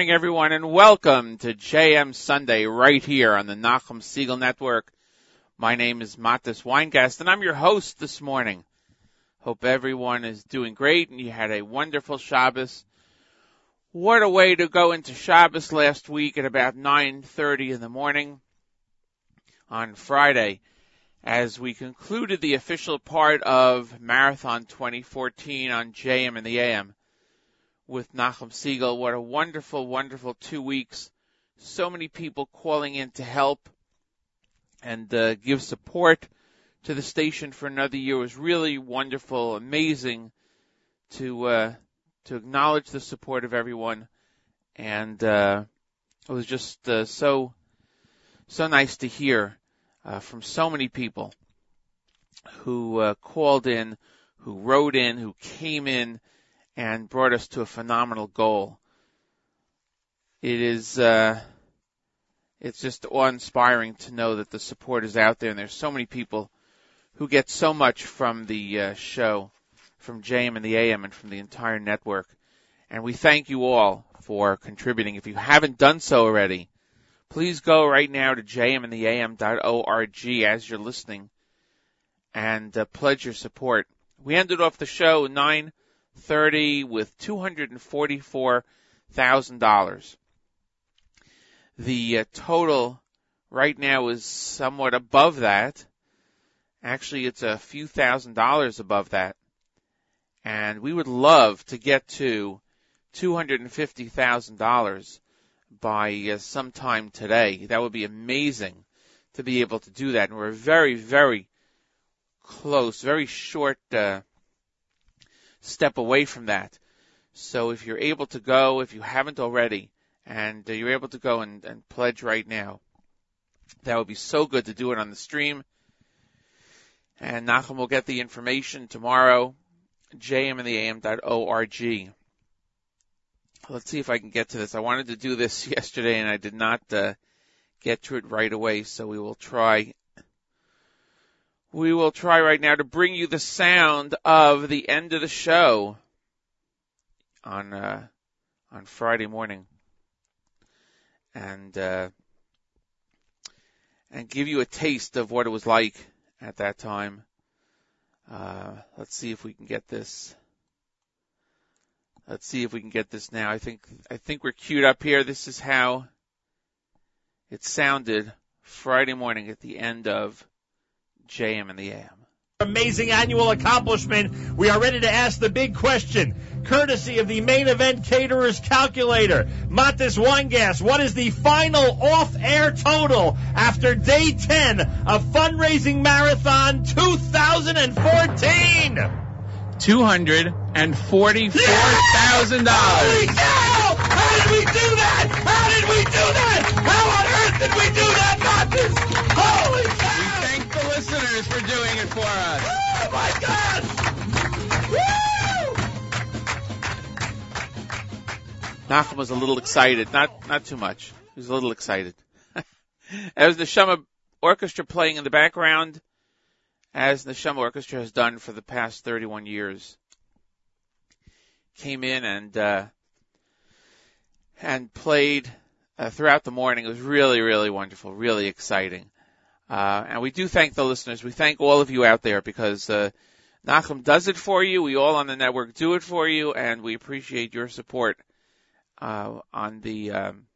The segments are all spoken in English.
Morning, everyone, and welcome to JM Sunday right here on the Nachum Segal Network. My name is Matis Weingast, and I'm your host this morning. Hope everyone is doing great and you had a wonderful Shabbos. What a way to go into Shabbos last week at about 9.30 in the morning on Friday as we concluded the official part of Marathon 2014 on JM in the AM with Nachum Segal. What a wonderful, wonderful two weeks. So many people calling in to help and uh, give support to the station for another year. It was really wonderful, amazing to uh, to acknowledge the support of everyone, and uh, it was just uh, so so nice to hear uh, from so many people who uh, called in, who wrote in, who came in, and brought us to a phenomenal goal. It is uh, it's just awe-inspiring to know that the support is out there, and there's so many people who get so much from the uh, show, from JM in the AM, and from the entire network. And we thank you all for contributing. If you haven't done so already, please go right now to jmintheam.org as you're listening and uh, pledge your support. We ended off the show 9:30 with $244,000. The uh, total right now is somewhat above that. Actually, it's a few thousand dollars above that. And we would love to get to $250,000 by uh, sometime today. That would be amazing to be able to do that. And we're very, very close, very short uh, step away from that. So if you're able to go, if you haven't already, and uh, you're able to go and, and pledge right now. That would be so good to do it on the stream. And Nachum will get the information tomorrow, jmintheam.org. Let's see if I can get to this. I wanted to do this yesterday and I did not uh, get to it right away, so we will try. We will try right now to bring you the sound of the end of the show on uh, on Friday morning and uh, and give you a taste of what it was like at that time. Uh, let's see if we can get this. Let's see if we can get this now. I think I think we're queued up here. This is how it sounded Friday morning at the end of JM in the AM amazing annual accomplishment, we are ready to ask the big question, courtesy of the main event caterer's calculator. Matis Weingast, what is the final off-air total after day 10 of Fundraising Marathon 2014? $244,000. Holy cow! How did we do that? How did we do that? How on earth did we do for doing it for us. Oh my God! Nachum was a little excited, not not too much. He was a little excited. as the Shema Orchestra playing in the background, as the Shema Orchestra has done for the past 31 years, came in and uh, and played uh, throughout the morning. It was really, really wonderful, really exciting. Uh, and we do thank the listeners. We thank all of you out there because uh, Nachum does it for you. We all on the network do it for you, and we appreciate your support uh, on the. Um,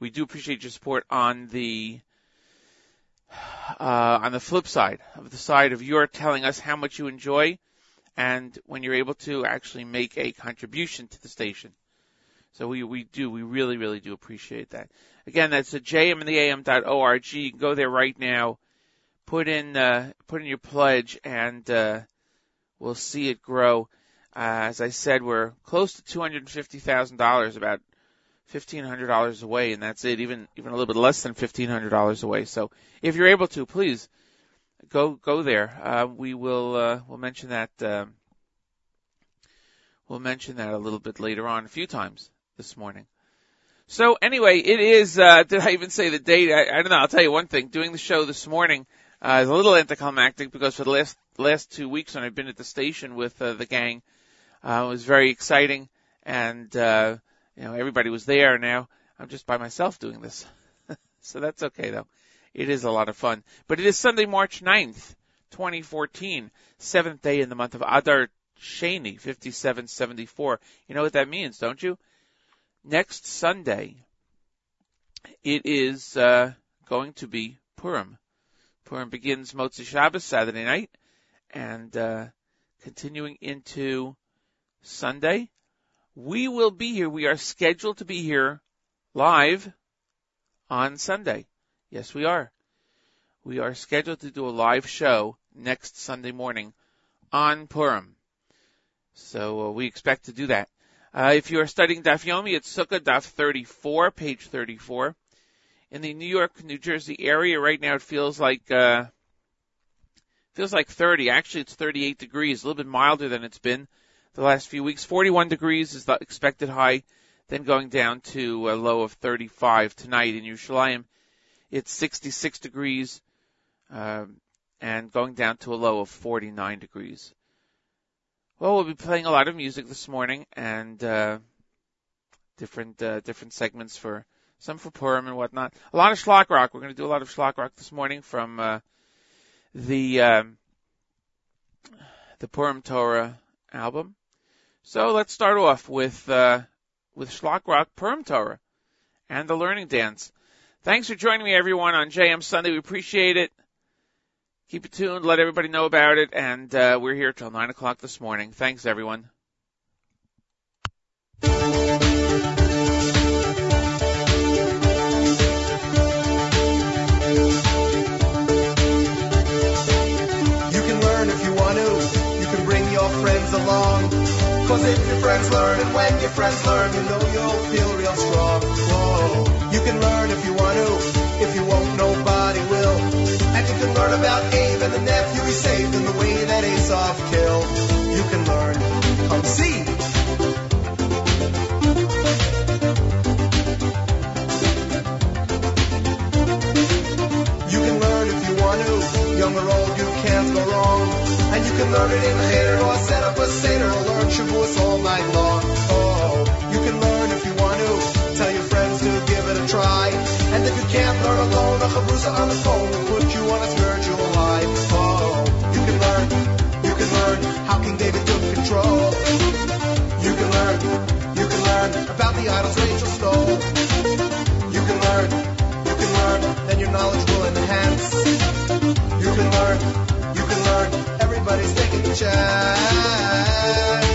we do appreciate your support on the uh, on the flip side of the side of you're telling us how much you enjoy, and when you're able to actually make a contribution to the station. So we, we do, we really, really do appreciate that. Again, that's at jmintheam.org. You can go there right now, put in, uh, put in your pledge and, uh, we'll see it grow. Uh, as I said, we're close to $250,000, about $1,500 away, and that's it, even, even a little bit less than $1,500 away. So if you're able to, please go, go there. Uh, we will, uh, we'll mention that, um, we'll mention that a little bit later on a few times this morning. So anyway, it is, uh, did I even say the date? I, I don't know. I'll tell you one thing. Doing the show this morning, uh, is a little anticlimactic because for the last, last two weeks when I've been at the station with, uh, the gang, uh, it was very exciting and, uh, you know, everybody was there. Now I'm just by myself doing this. so that's okay though. It is a lot of fun. But it is Sunday, March 9th, 2014, seventh day in the month of Adar Sheni, 5774. You know what that means, don't you? Next Sunday, it is uh, going to be Purim. Purim begins Motzi Shabbos Saturday night, and uh, continuing into Sunday, we will be here. We are scheduled to be here live on Sunday. Yes, we are. We are scheduled to do a live show next Sunday morning on Purim. So uh, we expect to do that. Uh, if you are studying Daf Yomi, it's Sukkah Daf 34, page 34. In the New York, New Jersey area right now, it feels like uh, feels like 30. Actually, it's 38 degrees, a little bit milder than it's been the last few weeks. 41 degrees is the expected high, then going down to a low of 35 tonight in Yerushalayim. It's 66 degrees, um, and going down to a low of 49 degrees. Well, we'll be playing a lot of music this morning and uh, different uh, different segments for some for Purim and whatnot. A lot of Shlock Rock. We're going to do a lot of Shlock Rock this morning from uh, the um, the Purim Torah album. So let's start off with uh, with Shlock Rock Purim Torah and the Learning Dance. Thanks for joining me, everyone, on JM Sunday. We appreciate it. Keep it tuned. Let everybody know about it. And uh, we're here till 9 o'clock this morning. Thanks, everyone. You can learn if you want to. You can bring your friends along. Cause if your friends learn and when your friends learn, you know you'll feel real strong. Whoa. You can learn if you want and the nephew he saved and the way that Aesop killed. You can learn. Come see. You can learn if you want to. Young or old, you can't go wrong. And you can learn it in Cheder or set up a Seder or learn Shavuos all night long. Oh, you can learn if you want to. Tell your friends to give it a try. And if you can't learn alone, a chavrusa on the phone the idols Rachel stole. You can learn, you can learn, then your knowledge will enhance. You can learn, you can learn, everybody's taking the chance.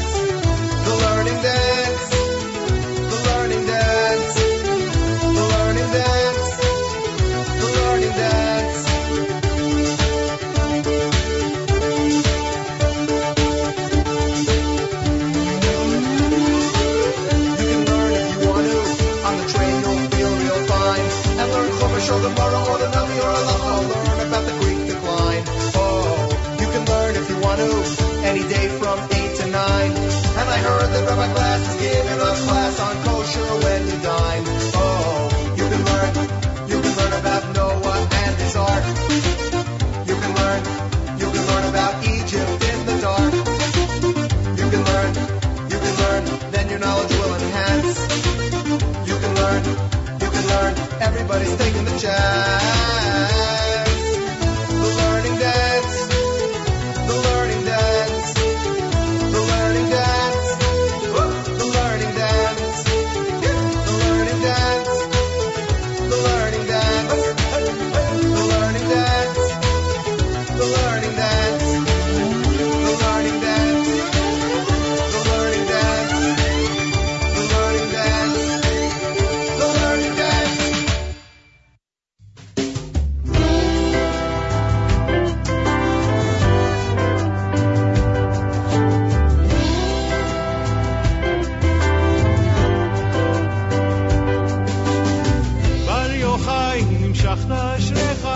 אשריך,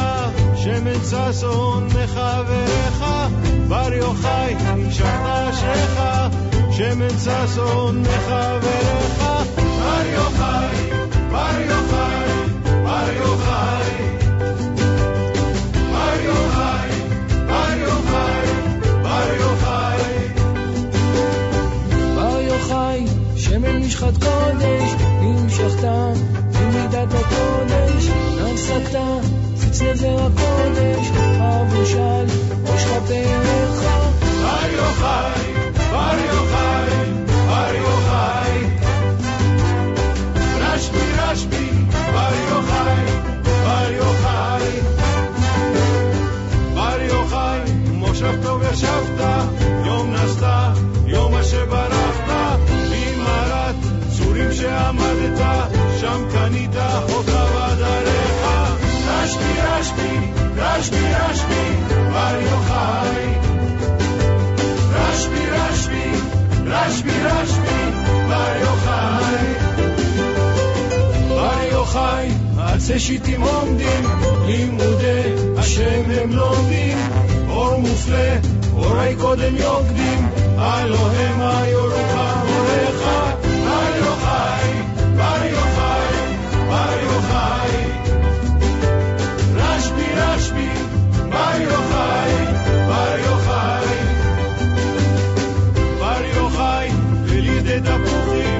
שמן ששון מחבריך. בר יוחאי נמשכת אשריך, שמן ששון מחבריך. בר יוחאי, בר יוחאי, בר יוחאי. בר יוחאי, בר יוחאי, בר יוחאי. בר יוחאי, שמן משחת קודש, תורה, למידת הקודש, הסתה, צנזר הקודש, הבושל, ראש כפיך. בר יוחאי, בר יוחאי, בר יוחאי. רשב"י, רשב"י, בר יוחאי, בר יוחאי. בר יוחאי, מושב טוב ישבת, יום נסת, יום אשר ברחת, ממערת צורים שעמדת, שם קנית אותה בדרך. רשב"י, רשב"י, רשב"י, רשב"י, בר יוחאי. רשב"י, רשב"י, רשב"י, רשב"י, בר יוחאי. בר יוחאי, עצי שיטים עומדים, לימודי השם הם לומדים, אור מופלא, אורי קודם יוקדים, אלוהם היורוך הוריך, בר רשב"י, רשב"י, בר יוחאי, בר יוחאי. בר יוחאי, ולידי תפוחים,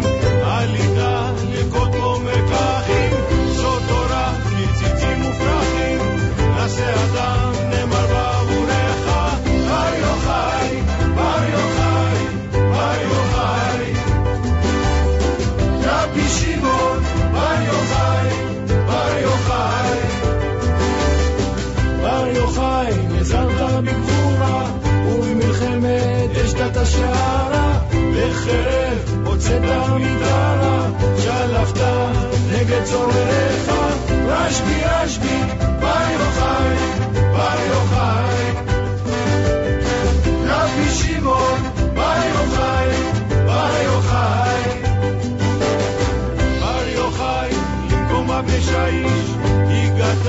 ובמלחמת אשת השערה, בחרב הוצאת מדרה, שלפת נגד צורריך, רשב"י, רשב"י, בר יוחאי, בר יוחאי. רבי שמעון, בר יוחאי, בר יוחאי. בר יוחאי, למקומה בשעיש, הגעת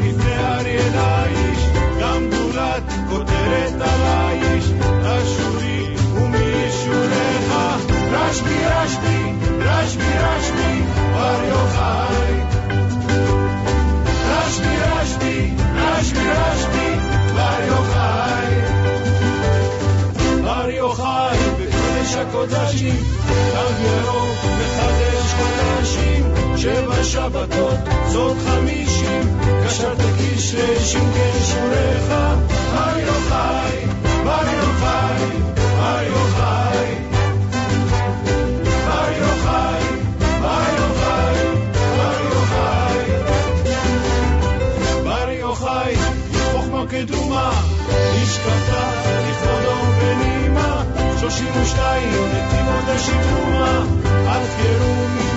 לפני אריאל האיש, גם גאולת כותרת על האיש, רשב"י, רשב"י, רשב"י, רשב"י, בר יוחאי. רשב"י, רשב"י, רשב"י, רשב"י, בר יוחאי. בר יוחאי, בקודש הקודשים, תו ירוק מחדש חודשים, שבע שבתות, זאת חמישים, קשרת כיס לשמכי שוריך, בר יוחאי, בר יוחאי, בר יוחאי. פתחה לכבודו בנעימה, 32 נתיבות לשיפורה, אל תזכרו מי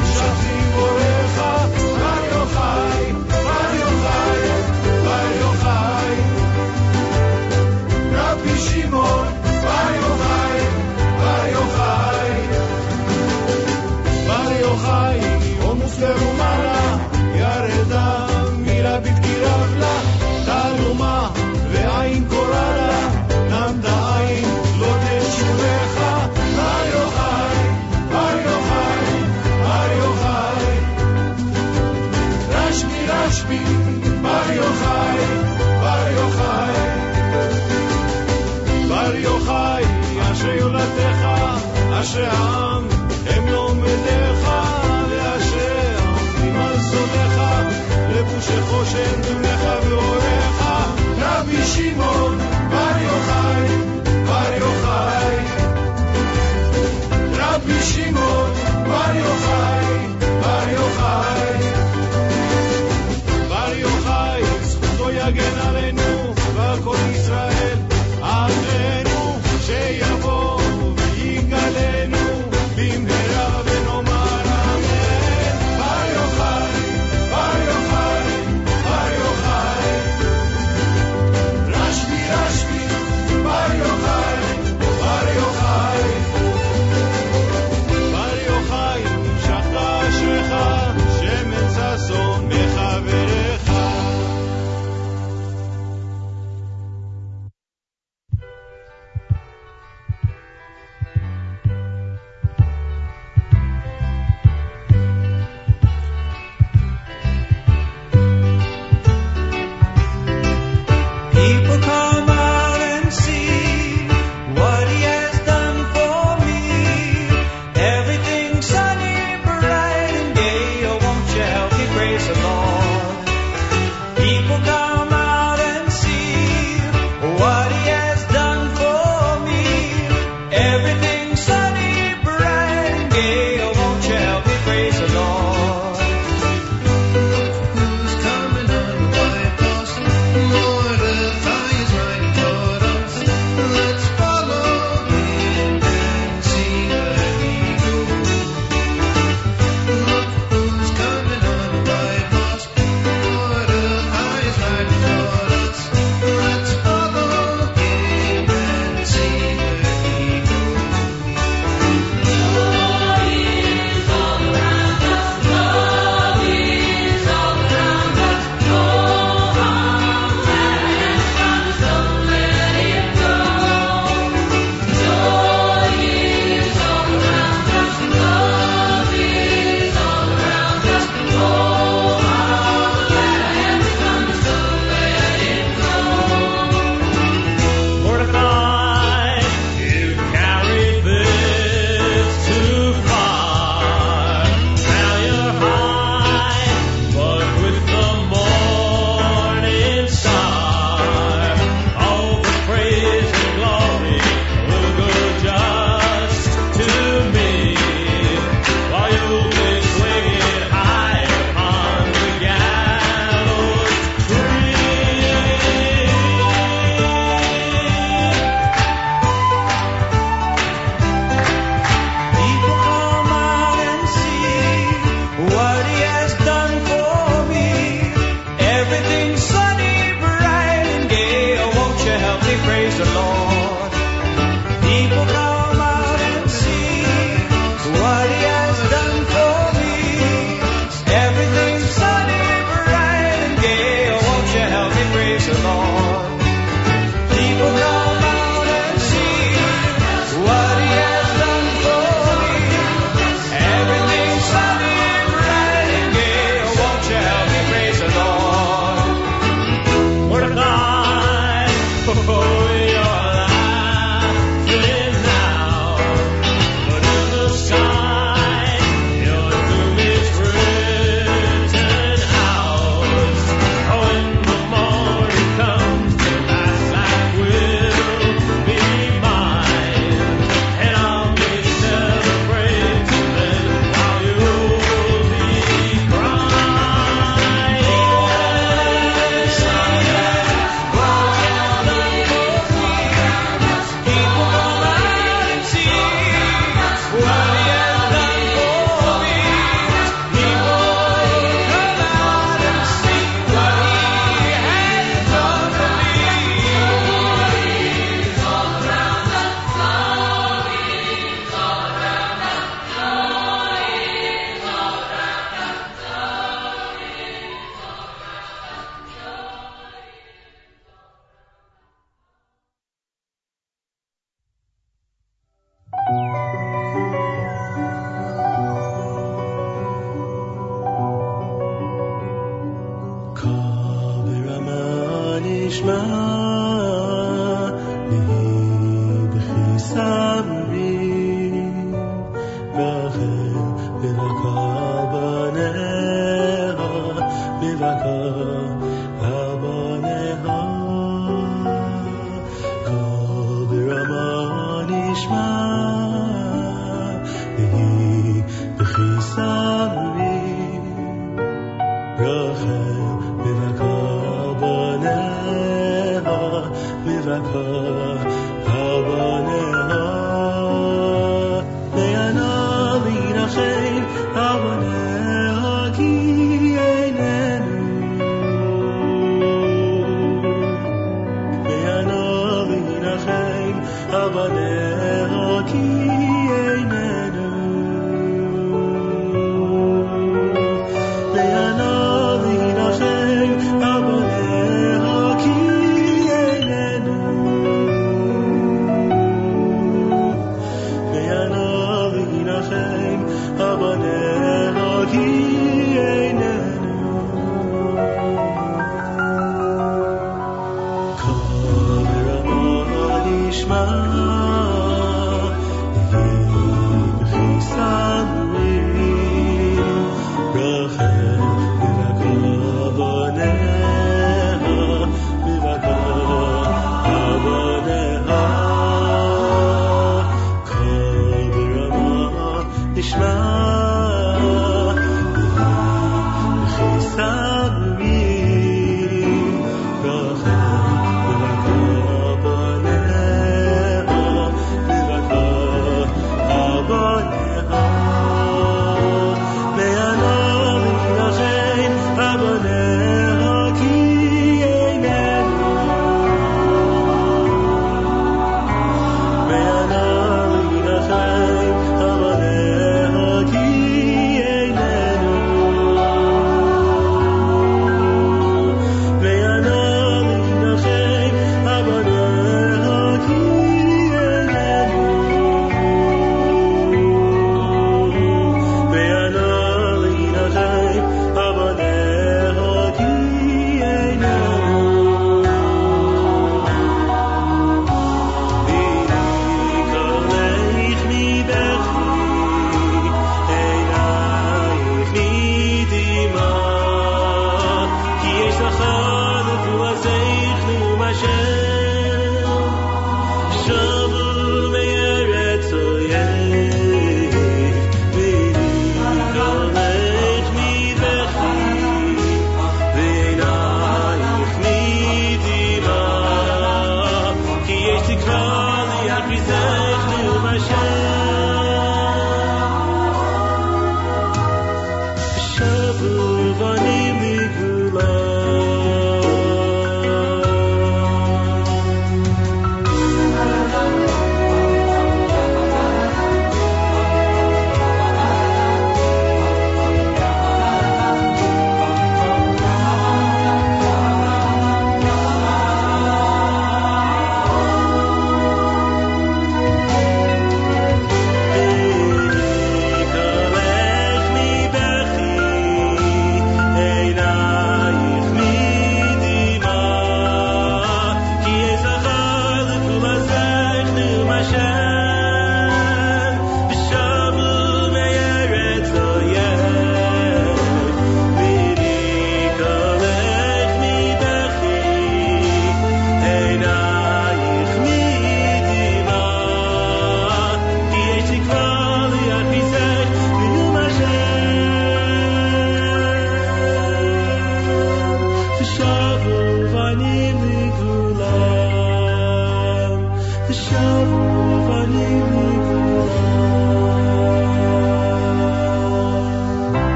שהעם הם לא מלאכה ואשר עומדים על שונאיך לבושי חושן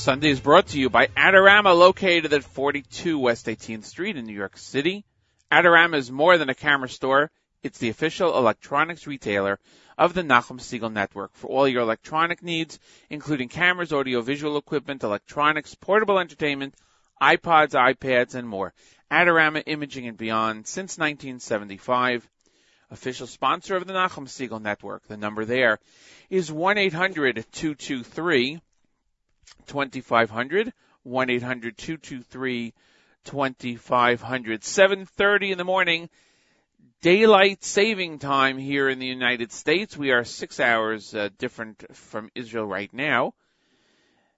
Sunday is brought to you by Adorama, located at 42 West 18th Street in New York City. Adorama is more than a camera store. It's the official electronics retailer of the Nachum Segal Network for all your electronic needs, including cameras, audio-visual equipment, electronics, portable entertainment, iPods, iPads, and more. Adorama Imaging and Beyond since 1975. Official sponsor of the Nachum Segal Network. The number there is 1-800-223 2500, 1-800-223 2500. 7.30 in the morning, daylight saving time here in the United States. We are six hours uh, different from Israel right now.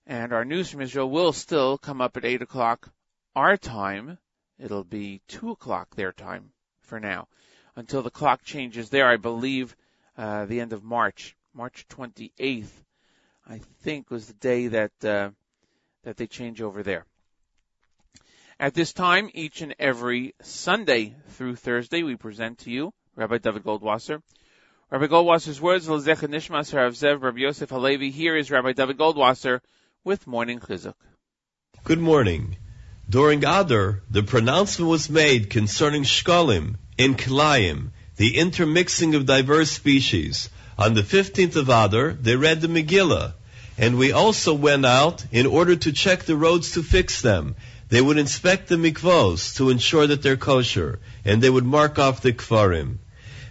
And our news from Israel will still come up at 8 o'clock our time. It'll be 2 o'clock their time for now. Until the clock changes there, I believe, uh, the end of March, March 28th, I think was the day that, uh, that they change over there. At this time, each and every Sunday through Thursday, we present to you Rabbi David Goldwasser. Rabbi Goldwasser's words, L'zecha nishmas Zev Rabbi Yosef Halevi. Here is Rabbi David Goldwasser with Morning Chizuk. Good morning. During Adar, the pronouncement was made concerning Shkalim, in Kilayim, the intermixing of diverse species. On the 15th of Adar, they read the Megillah, and we also went out in order to check the roads to fix them. They would inspect the mikvos to ensure that they're kosher, and they would mark off the kfarim.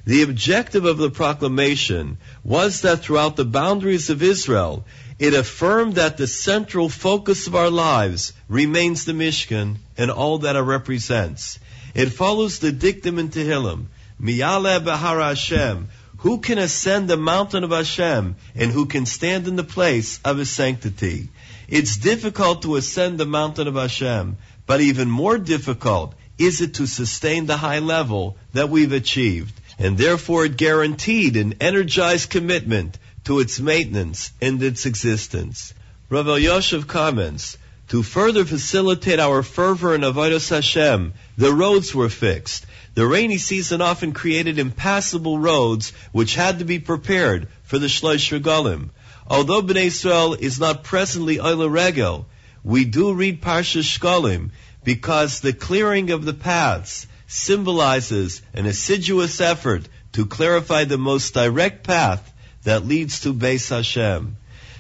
The objective of the proclamation was that throughout the boundaries of Israel, it affirmed that the central focus of our lives remains the Mishkan and all that it represents. It follows the dictum in Tehillim, Miyale Behar Hashem, who can ascend the mountain of Hashem and who can stand in the place of His sanctity. It's difficult to ascend the mountain of Hashem, but even more difficult is it to sustain the high level that we've achieved. And therefore it guaranteed an energized commitment to its maintenance and its existence. Rav Yoshev comments, to further facilitate our fervor in Avodah Hashem, the roads were fixed. The rainy season often created impassable roads which had to be prepared for the Shlosh Regalim. Although Bnei Israel is not presently Oila we do read Parsha Shkolim because the clearing of the paths symbolizes an assiduous effort to clarify the most direct path that leads to Beis Hashem.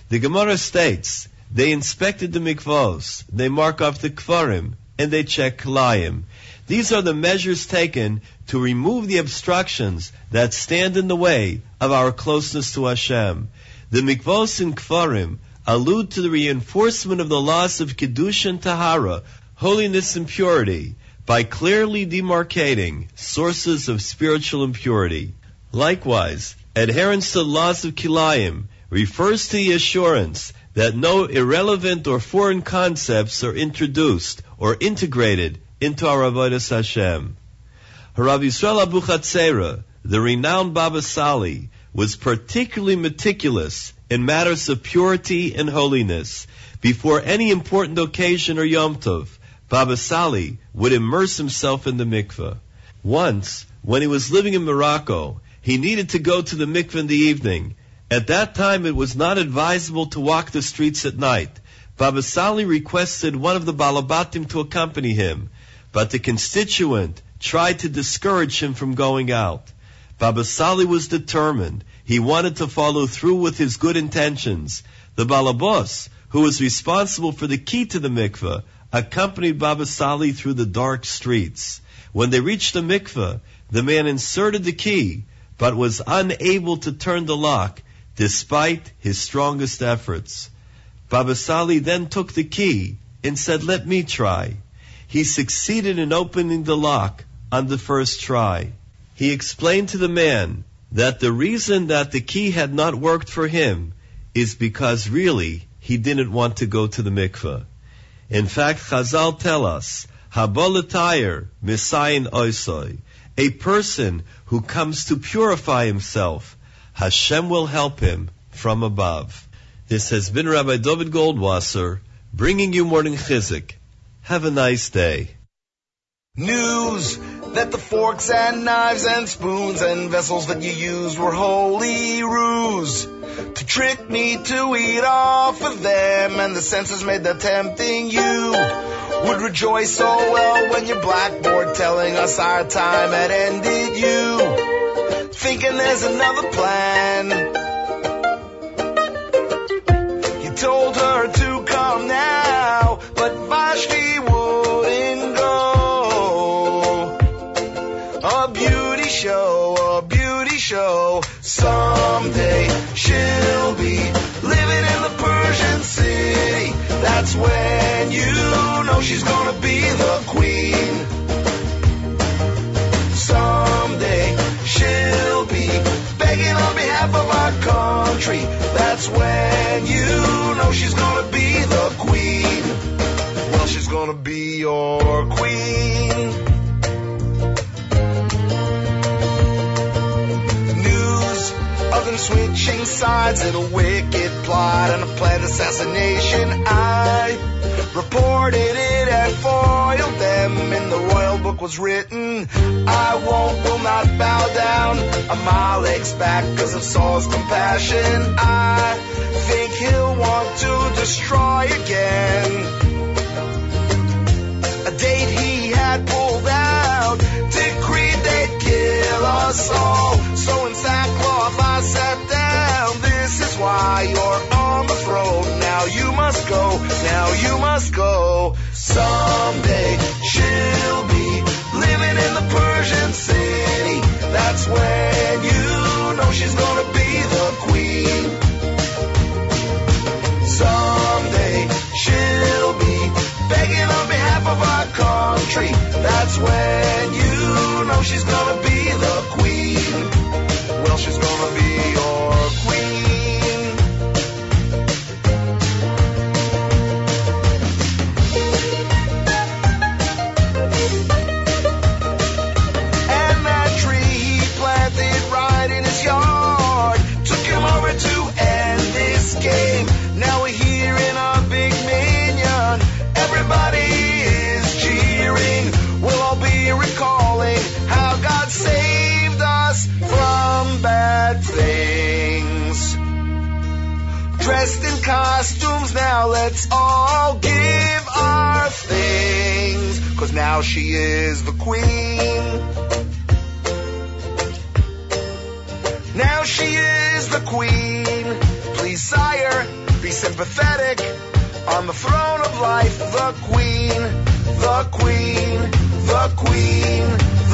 The Gemara states, they inspected the mikvos, they mark off the kfarim, and they check klayim. These are the measures taken to remove the obstructions that stand in the way of our closeness to Hashem. The mikvos and kfarim allude to the reinforcement of the laws of Kiddush and Tahara, holiness and purity, by clearly demarcating sources of spiritual impurity. Likewise, adherence to the laws of Kilayim refers to the assurance that no irrelevant or foreign concepts are introduced or integrated into our Avodah Hashem. Harav Yisrael Abu Chatzera, the renowned Baba Sali, was particularly meticulous in matters of purity and holiness. Before any important occasion or Yom Tov, Baba Sali would immerse himself in the mikveh. Once, when he was living in Morocco, he needed to go to the mikveh in the evening. At that time, it was not advisable to walk the streets at night. Baba Sali requested one of the Balabatim to accompany him, but the constituent tried to discourage him from going out. Baba Sali was determined. He wanted to follow through with his good intentions. The Balabos, who was responsible for the key to the mikveh, accompanied Baba Sali through the dark streets. When they reached the mikveh, the man inserted the key, but was unable to turn the lock despite his strongest efforts. Baba Sali then took the key and said, let me try. He succeeded in opening the lock on the first try. He explained to the man that the reason that the key had not worked for him is because really he didn't want to go to the mikveh. In fact, Chazal tell us, Habolatayr misayin oisoi, a person who comes to purify himself, Hashem will help him from above. This has been Rabbi David Goldwasser bringing you morning chizuk. Have a nice day. News that the forks and knives and spoons and vessels that you used were holy ruse. To trick me to eat off of them, and the censors made that tempting you. Would rejoice so well when your blackboard telling us our time had ended you. Thinking there's another plan. You told her to come now but Vashti show a beauty show. Someday she'll be living in the Persian city that's when you know she's gonna be the queen. Someday she'll be begging on behalf of our country. That's when you know she's gonna be the queen. Well she's gonna be your queen switching sides in a wicked plot and a planned assassination. I reported it and foiled them in the royal book was written. I won't, will not bow down. Amalek's back because of Saul's compassion. I think he'll want to destroy again. A date he had pulled out, decreed all. So in sackcloth I sat down. This is why you're on the throne. Now you must go. Now you must go. Someday she'll be living in the Persian city. That's when you know she's gonna be the queen. Someday she'll be begging on behalf of our country. That's when you know she's gonna be the queen. Well, she's gonna be your costumes, now let's all give our things. Cause now she is the queen. Now she is the queen. Please, sire, be sympathetic. On the throne of life, the queen, the queen, the queen,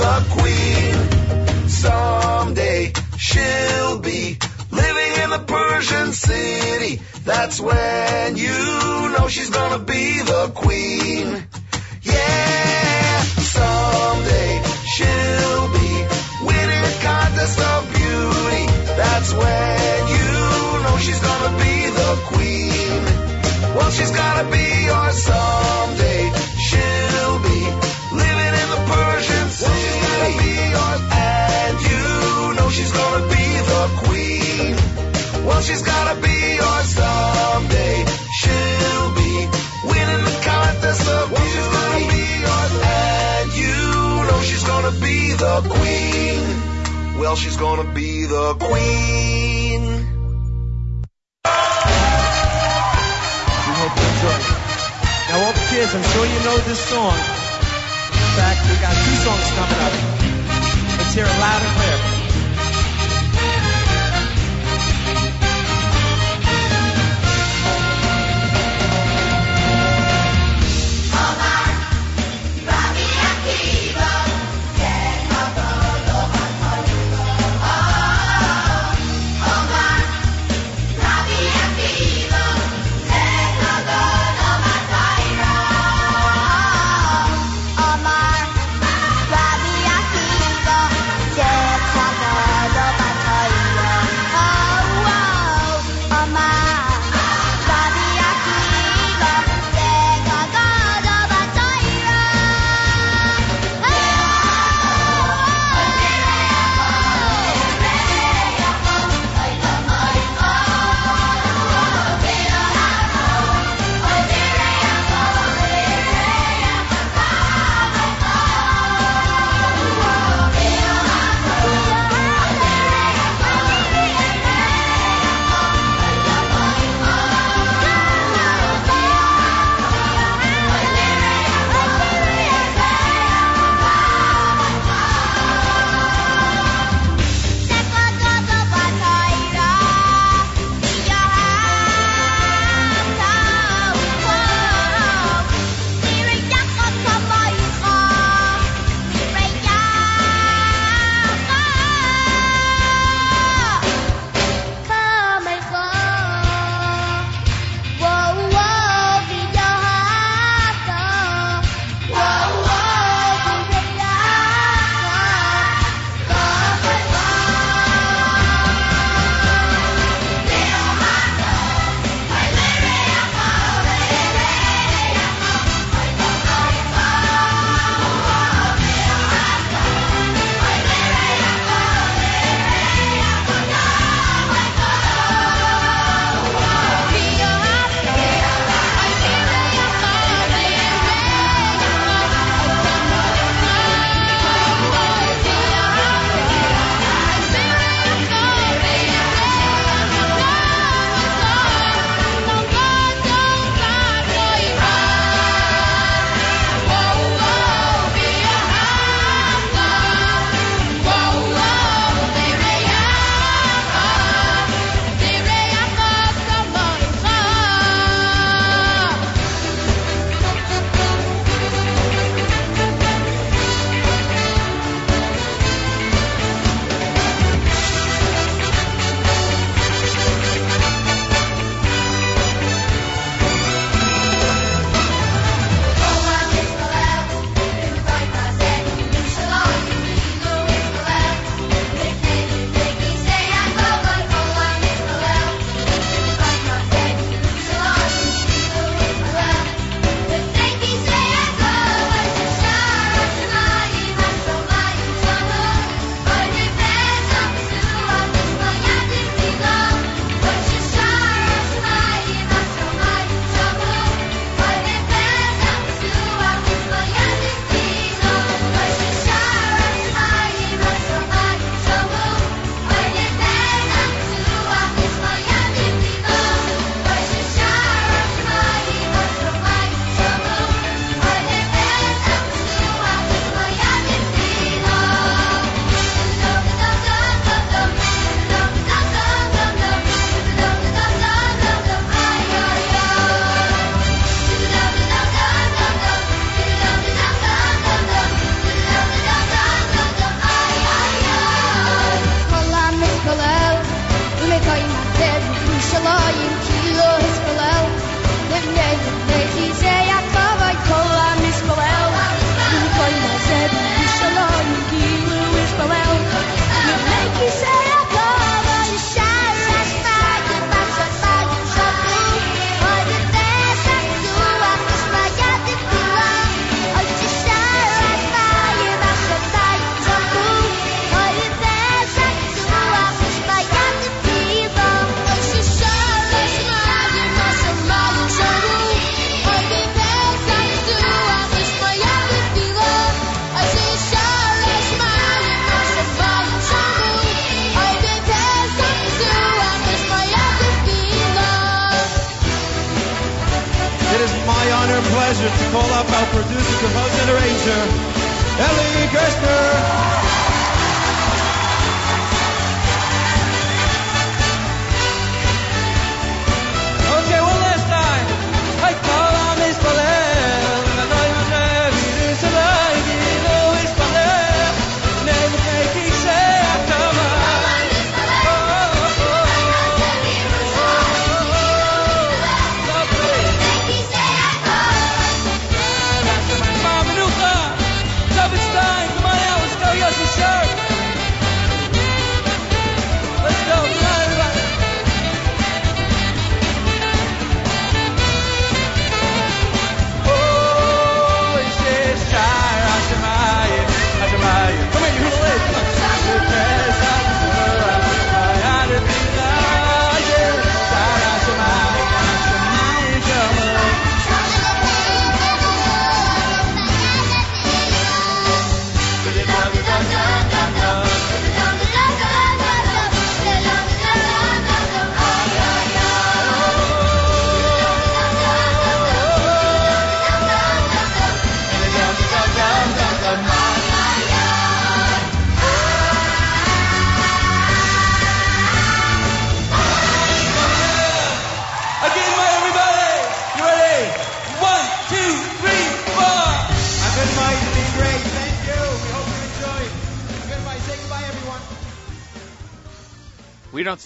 the queen. Someday she'll be living in the Persian city. That's when you know she's gonna be the queen. Well, she's gonna be the queen. Now, all the kids, I'm sure you know this song. In fact, we got two songs coming up. Let's hear it loud and clear.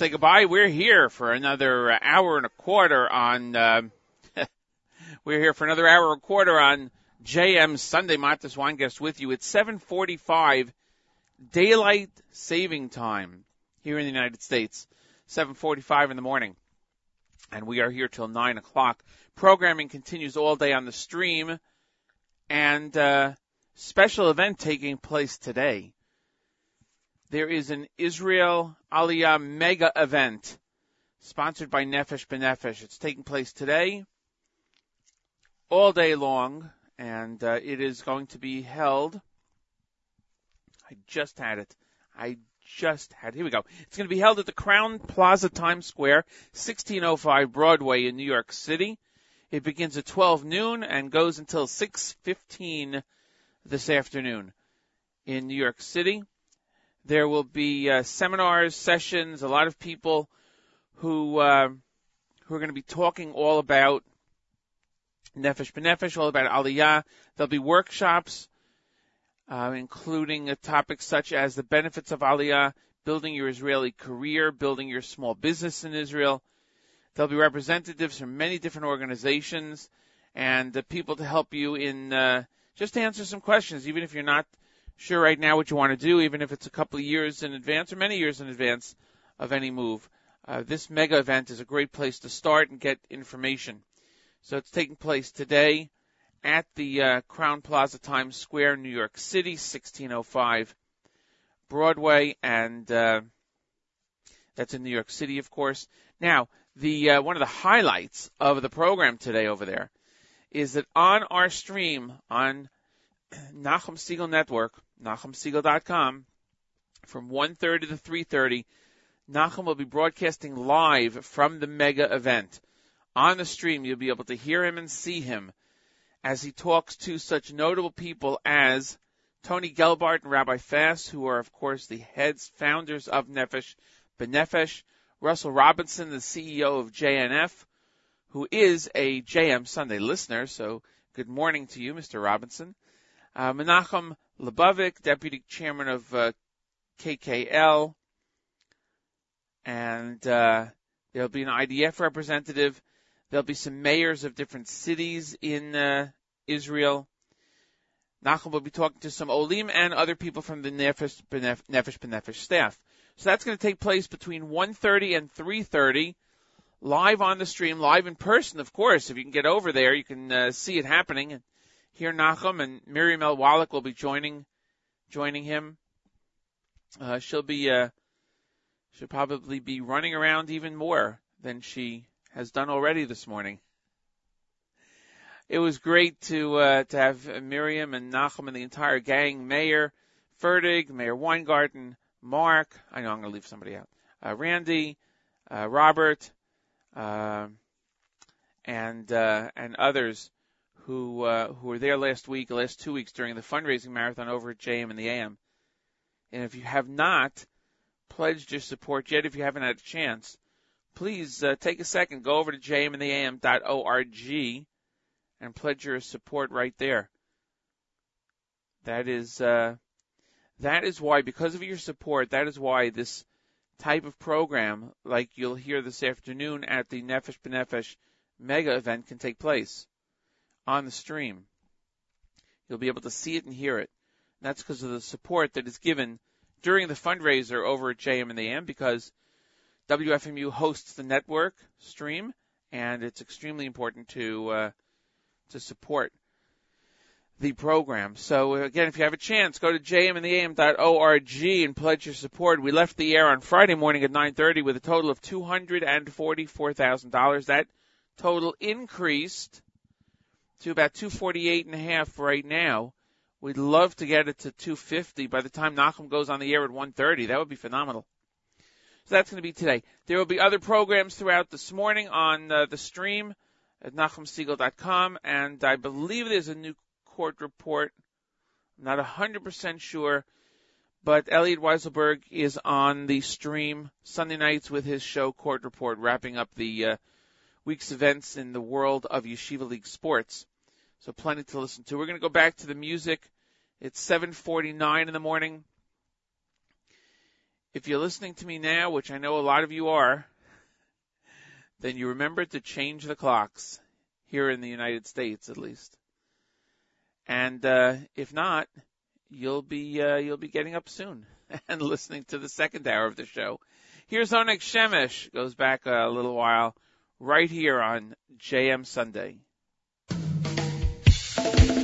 Say goodbye. We're here for another hour and a quarter on. Uh, we're here for another hour and a quarter on JM Sunday. Matis Weingast with you. It's 7:45 daylight saving time here in the United States. 7:45 in the morning, and we are here till nine o'clock. Programming continues all day on the stream, and uh, special event taking place today there is an Israel Aliyah mega event sponsored by Nefesh B'Nefesh. It's taking place today, all day long, and uh, it is going to be held. I just had it. I just had. Here we go. It's going to be held at the Crowne Plaza Times Square, 1605 Broadway in New York City. It begins at 12 noon and goes until 6:15 this afternoon in New York City. There will be uh, seminars, sessions, a lot of people who uh, who are going to be talking all about Nefesh B'Nefesh, all about Aliyah. There'll be workshops, uh, including topics such as the benefits of Aliyah, building your Israeli career, building your small business in Israel. There'll be representatives from many different organizations and uh, people to help you in uh, just to answer some questions, even if you're not sure right now what you want to do, even if it's a couple of years in advance or many years in advance of any move. Uh, this mega event is a great place to start and get information. So it's taking place today at the uh, Crowne Plaza Times Square, New York City, 1605 Broadway, and uh, that's in New York City, of course. Now, the uh, one of the highlights of the program today over there is that on our stream on Nachum Segal Network, NachumSegal.com, from 1.30 to 3.30, Nachum will be broadcasting live from the mega event. On the stream, you'll be able to hear him and see him as he talks to such notable people as Tony Gelbart and Rabbi Fass, who are, of course, the heads, founders of Nefesh B'Nefesh, Russell Robinson, the CEO of JNF, who is a JM Sunday listener, so good morning to you, Mr. Robinson. Uh, Menachem Lebovic, Deputy Chairman of uh, KKL, and uh, there'll be an IDF representative. There'll be some mayors of different cities in uh, Israel. Nachum will be talking to some Olim and other people from the Nefesh Benef- Nefesh B'Nefesh staff. So that's going to take place between 1.30 and 3.30, live on the stream, live in person, of course. If you can get over there, you can uh, see it happening. Here Nachum and Miriam L. Wallach will be joining joining him. Uh, she'll be uh, she'll probably be running around even more than she has done already this morning. It was great to uh, to have Miriam and Nachum and the entire gang, Mayor Fertig, Mayor Weingarten, Mark. I know I'm going to leave somebody out. Uh, Randy, uh, Robert, uh, and uh, and others who uh, who were there last week, last two weeks during the fundraising marathon over at JM in the AM. And if you have not pledged your support yet, if you haven't had a chance, please uh, take a second, go over to jmintheam.org and pledge your support right there. That is uh, that is why, because of your support, that is why this type of program, like you'll hear this afternoon at the Nefesh B'Nefesh mega event, can take place on the stream. You'll be able to see it and hear it. And that's because of the support that is given during the fundraiser over at JM in the AM because WFMU hosts the network stream, and it's extremely important to uh, to support the program. So again, if you have a chance, go to jmintheam.org and pledge your support. We left the air on Friday morning at 9:30 with a total of $244,000. That total increased to about 248 and a half right now. We'd love to get it to 250 by the time Nachum goes on the air at 1:30. That would be phenomenal. So that's going to be today. There will be other programs throughout this morning on uh, the stream at NachumSegal.com, and I believe there's a new court report. I'm not 100% sure, but Elliot Weiselberg is on the stream Sunday nights with his show Court Report, wrapping up the uh, week's events in the world of Yeshiva League sports. So plenty to listen to. We're going to go back to the music. It's 7:49 in the morning. If you're listening to me now, which I know a lot of you are, then you remember to change the clocks here in the United States, at least. And uh, if not, you'll be uh, you'll be getting up soon and listening to the second hour of the show. Here's Onik Shemesh, goes back a little while, right here on JM Sunday. Bye.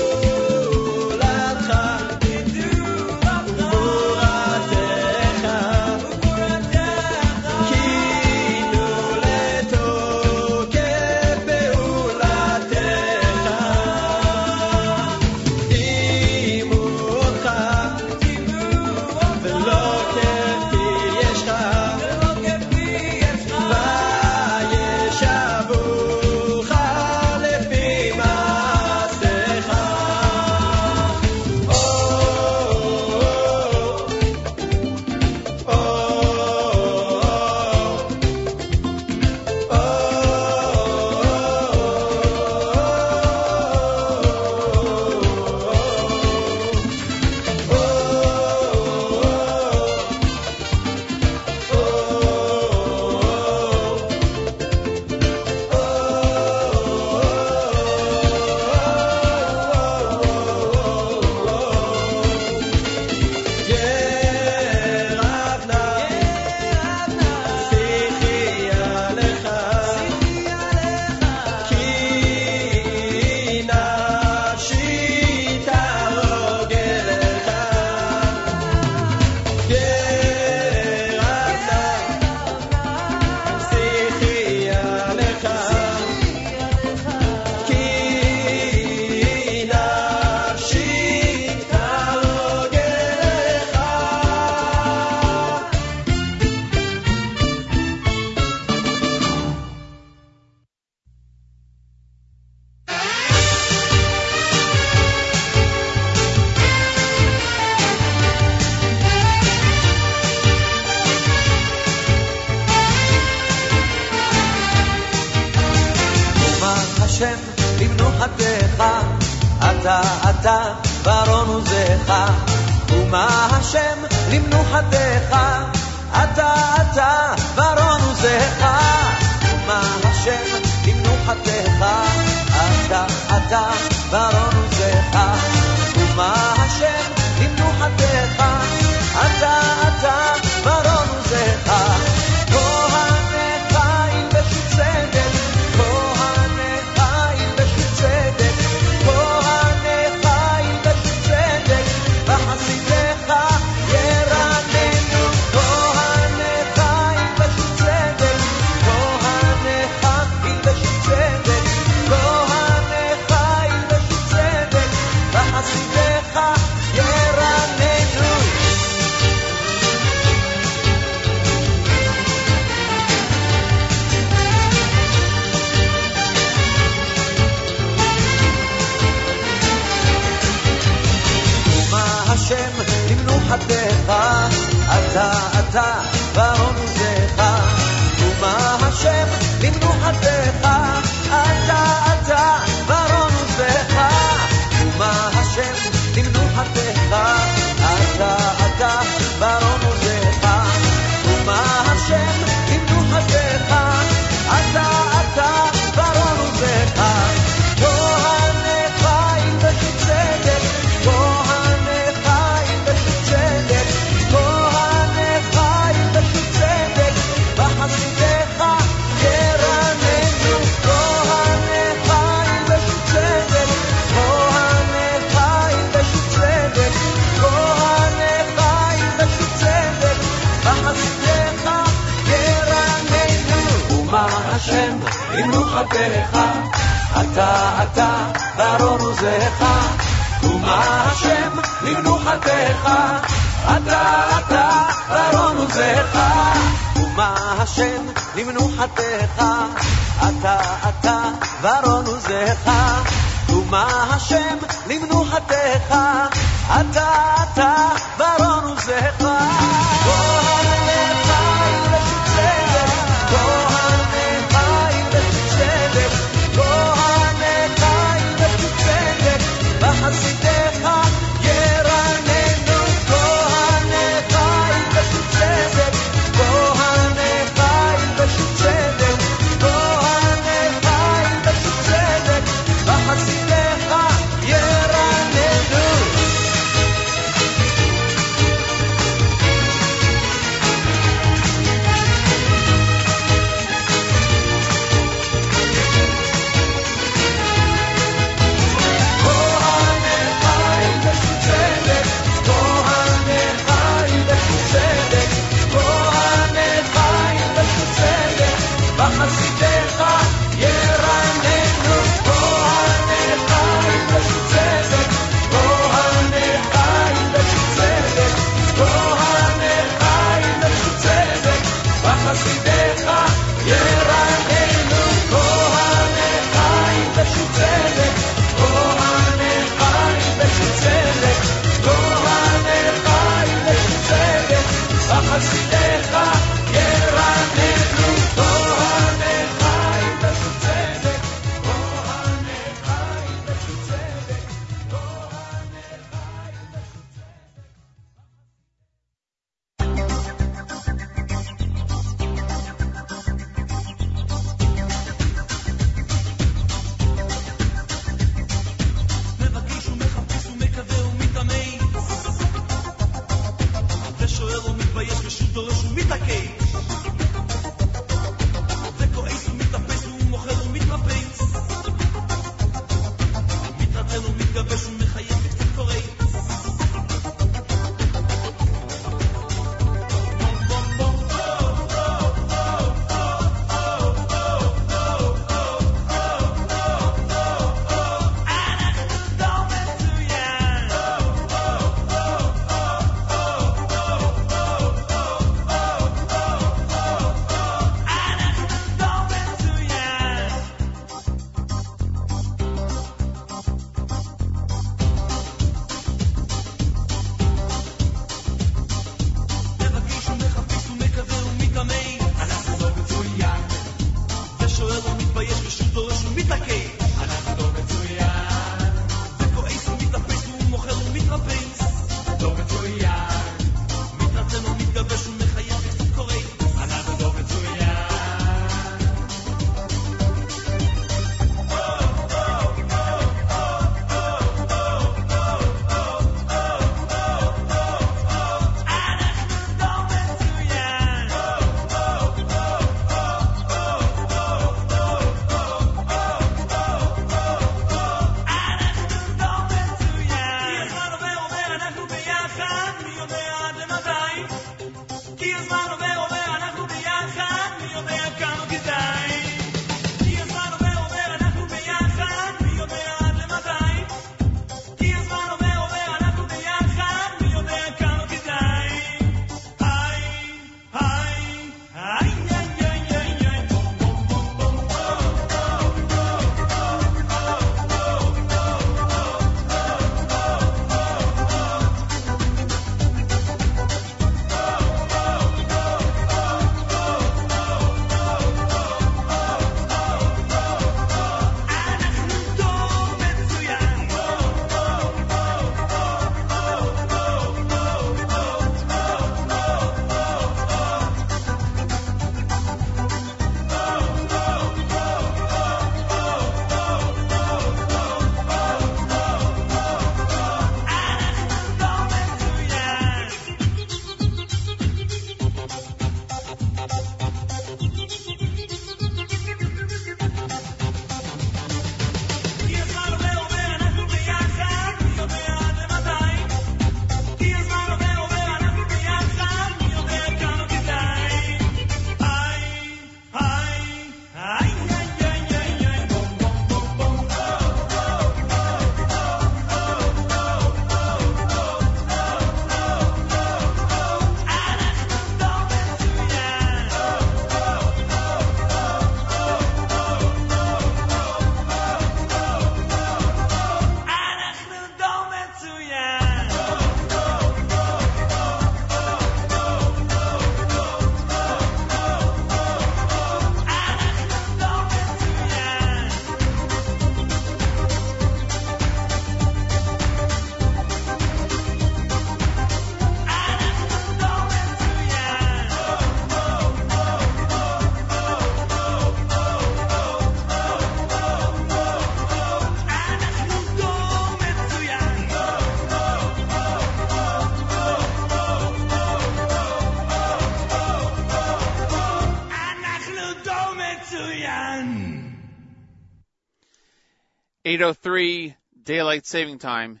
803 daylight saving time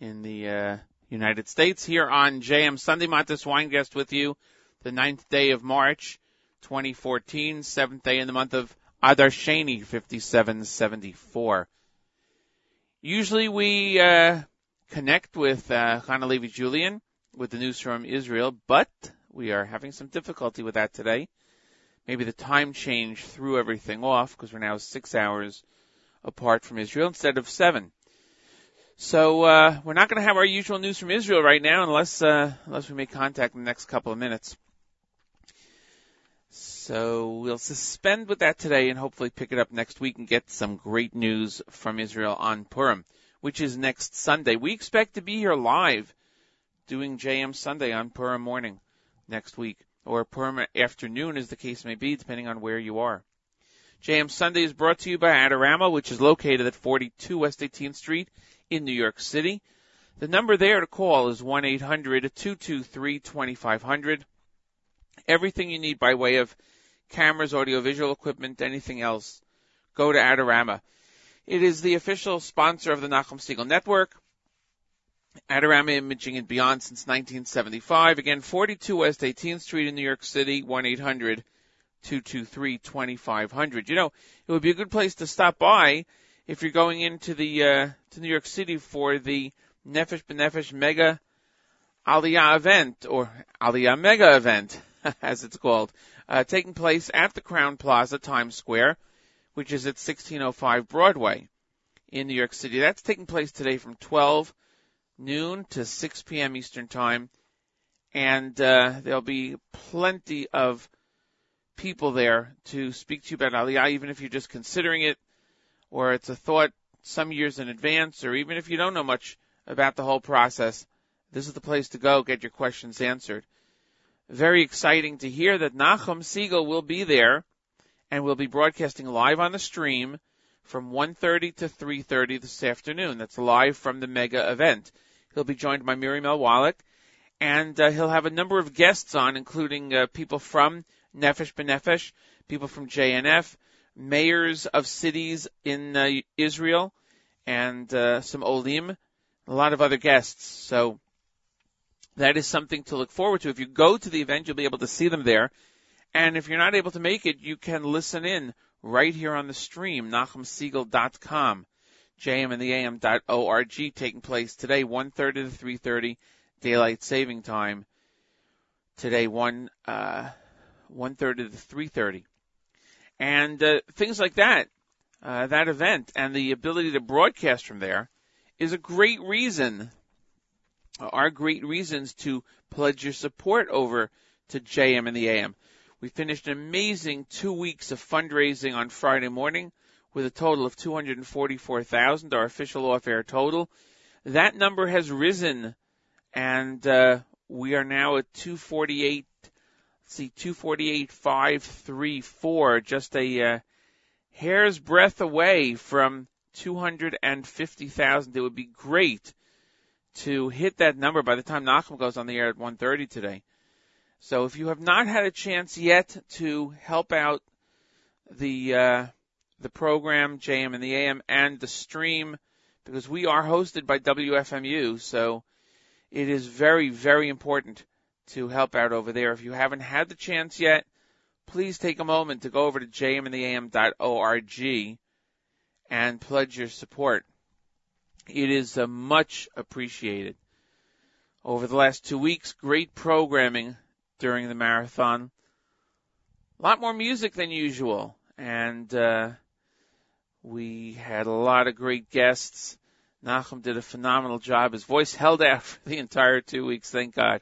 in the uh, United States here on JM Sunday. Matis Weingast with you, the ninth day of March, 2014, seventh day in the month of Adar Sheni, 5774. Usually we uh, connect with uh, Hannah Levy Julian with the news from Israel, but we are having some difficulty with that today. Maybe the time change threw everything off because we're now six hours apart from Israel instead of seven. So uh, we're not going to have our usual news from Israel right now unless uh, unless we make contact in the next couple of minutes. So we'll suspend with that today and hopefully pick it up next week and get some great news from Israel on Purim, which is next Sunday. We expect to be here live doing JM Sunday on Purim morning next week, or Purim afternoon as the case may be, depending on where you are. JM Sunday is brought to you by Adorama, which is located at 42 West 18th Street in New York City. The number there to call is 1-800-223-2500. Everything you need by way of cameras, audiovisual equipment, anything else, go to Adorama. It is the official sponsor of the Nachum Segal Network. Adorama Imaging and Beyond since 1975. Again, 42 West 18th Street in New York City, 1-800 223-2500. You know, it would be a good place to stop by if you're going into the uh, to New York City for the Nefesh B'Nefesh Mega Aliyah event or Aliyah Mega event, as it's called, uh, taking place at the Crowne Plaza, Times Square, which is at 1605 Broadway in New York City. That's taking place today from 12 noon to 6 p.m. Eastern Time, and uh, there'll be plenty of people there to speak to you about Aliyah, even if you're just considering it, or it's a thought some years in advance, or even if you don't know much about the whole process, this is the place to go. Get your questions answered. Very exciting to hear that Nachum Segal will be there and will be broadcasting live on the stream from 1.30 to 3.30 this afternoon. That's live from the mega event. He'll be joined by Miriam. Wallach, and uh, he'll have a number of guests on, including uh, people from Nefesh B'Nefesh, people from JNF, mayors of cities in uh, Israel, and uh, some Olim, a lot of other guests. So that is something to look forward to. If you go to the event, you'll be able to see them there. And if you're not able to make it, you can listen in right here on the stream, NachumSegal.com, jmintheam.org, taking place today, 1.30 to 3.30, daylight saving time. Today, 1, uh, 1.30 to 3.30. And uh, things like that, uh, that event, and the ability to broadcast from there is a great reason, are great reasons to pledge your support over to JM in the AM. We finished an amazing two weeks of fundraising on Friday morning with a total of 244,000, our official off-air total. That number has risen and, uh, we are now at 248, let's see, 248,534, just a, uh, hair's breadth away from 250,000. It would be great to hit that number by the time Nachum goes on the air at 1.30 today. So if you have not had a chance yet to help out the uh, the program JM in the AM and the stream, because we are hosted by WFMU, so it is very very important to help out over there. If you haven't had the chance yet, please take a moment to go over to jmintheam.org and pledge your support. It is uh, much appreciated. Over the last two weeks, great programming during the marathon. A lot more music than usual, and uh, we had a lot of great guests. Nachum did a phenomenal job. His voice held out for the entire two weeks, thank God.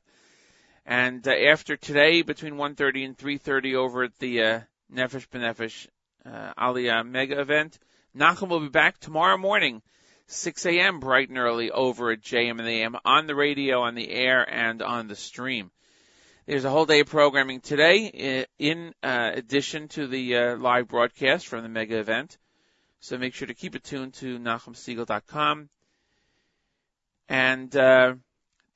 And uh, after today, between 1.30 and 3.30 over at the uh, Nefesh B'Nefesh uh, Aliyah mega event, Nachum will be back tomorrow morning, 6 a.m. bright and early over at JM and AM on the radio, on the air, and on the stream. There's a whole day of programming today in uh, addition to the uh, live broadcast from the mega event. So make sure to keep it tuned to NachumSegal.com. And uh,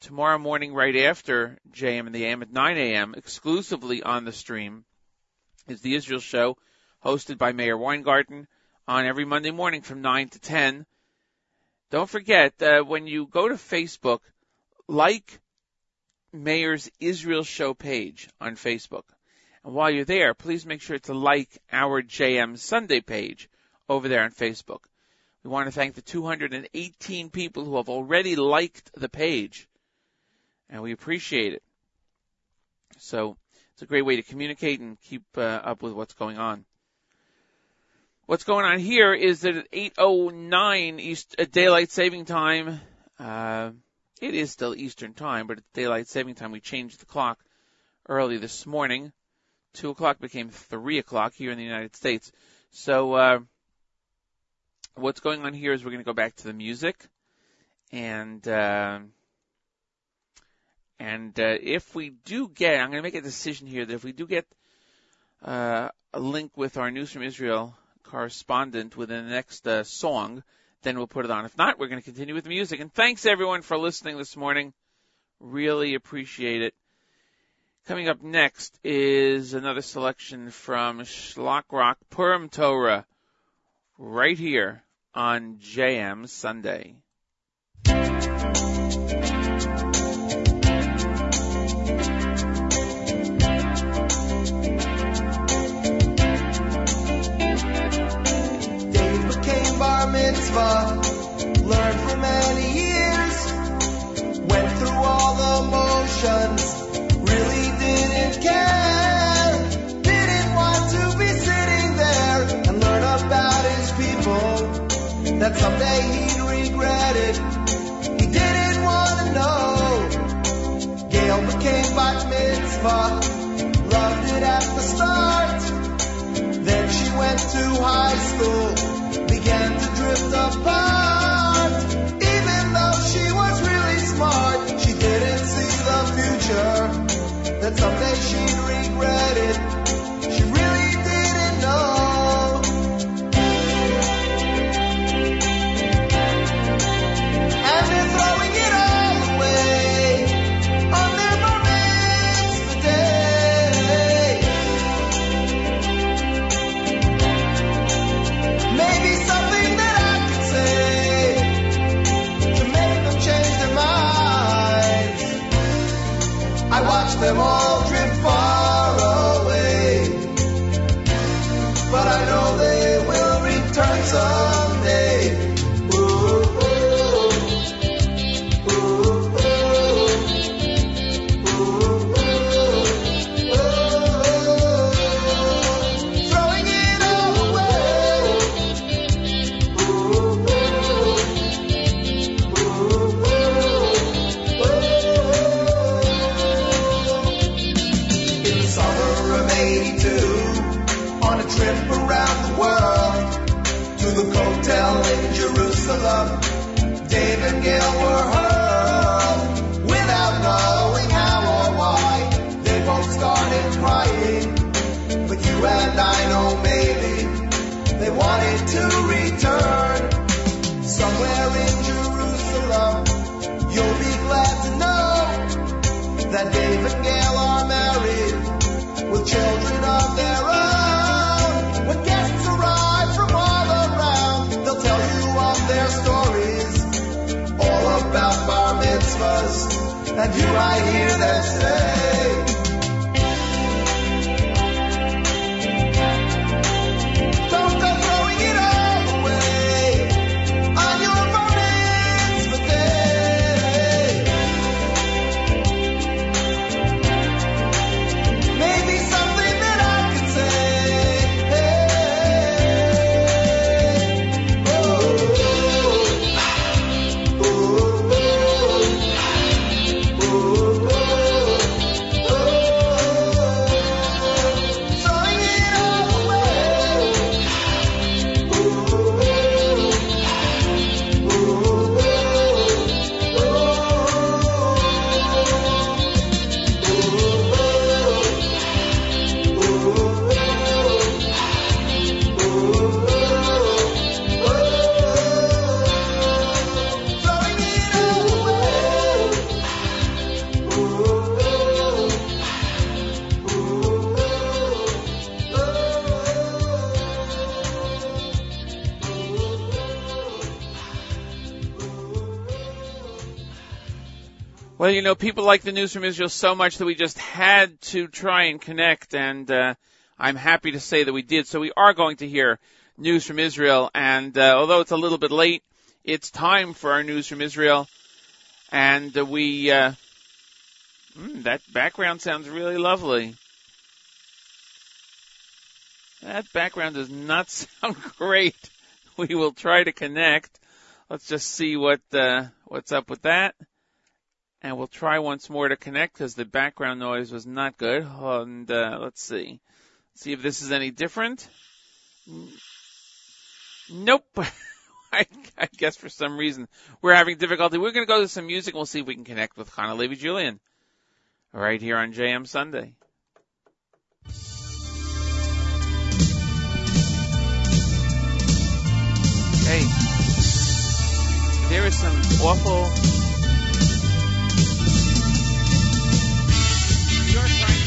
tomorrow morning, right after JM in the AM at 9 a.m., exclusively on the stream, is the Israel Show, hosted by Mayor Weingarten on every Monday morning from 9 to 10. Don't forget, uh, when you go to Facebook, like Mayor's Israel Show page on Facebook. And while you're there, please make sure to like our JM Sunday page over there on Facebook. We want to thank the 218 people who have already liked the page, and we appreciate it. So it's a great way to communicate and keep uh, up with what's going on. What's going on here is that at 8:09 East uh, daylight saving time, uh, it is still Eastern time, but it's daylight saving time. We changed the clock early this morning. Two o'clock became three o'clock here in the United States. So, uh, what's going on here is we're going to go back to the music, and uh, and uh, if we do get, I'm going to make a decision here that if we do get uh, a link with our news from Israel correspondent within the next uh, song, then we'll put it on. If not, we're going to continue with the music. And thanks everyone for listening this morning. Really appreciate it. Coming up next is another selection from Shlock Rock Purim Torah right here on JM Sunday. Mitzvah, learned for many years, went through all the motions, really didn't care, didn't want to be sitting there and learn about his people, that someday he'd regret it. He didn't want to know. Gail became bat mitzvah, loved it at the start. Then she went to high school, began to drift apart. Well, you know, people like the news from Israel so much that we just had to try and connect, and uh, I'm happy to say that we did. So we are going to hear news from Israel, and uh, although it's a little bit late, it's time for our news from Israel, and uh, we. Uh, mm, that background sounds really lovely. That background does not sound great. We will try to connect. Let's just see what uh, what's up with that. And we'll try once more to connect because the background noise was not good. And uh, let's see, see if this is any different. Nope. I, I guess for some reason we're having difficulty. We're going to go to some music. and We'll see if we can connect with Hannah Levy Julian right here on JM Sunday. Hey, there is some awful We are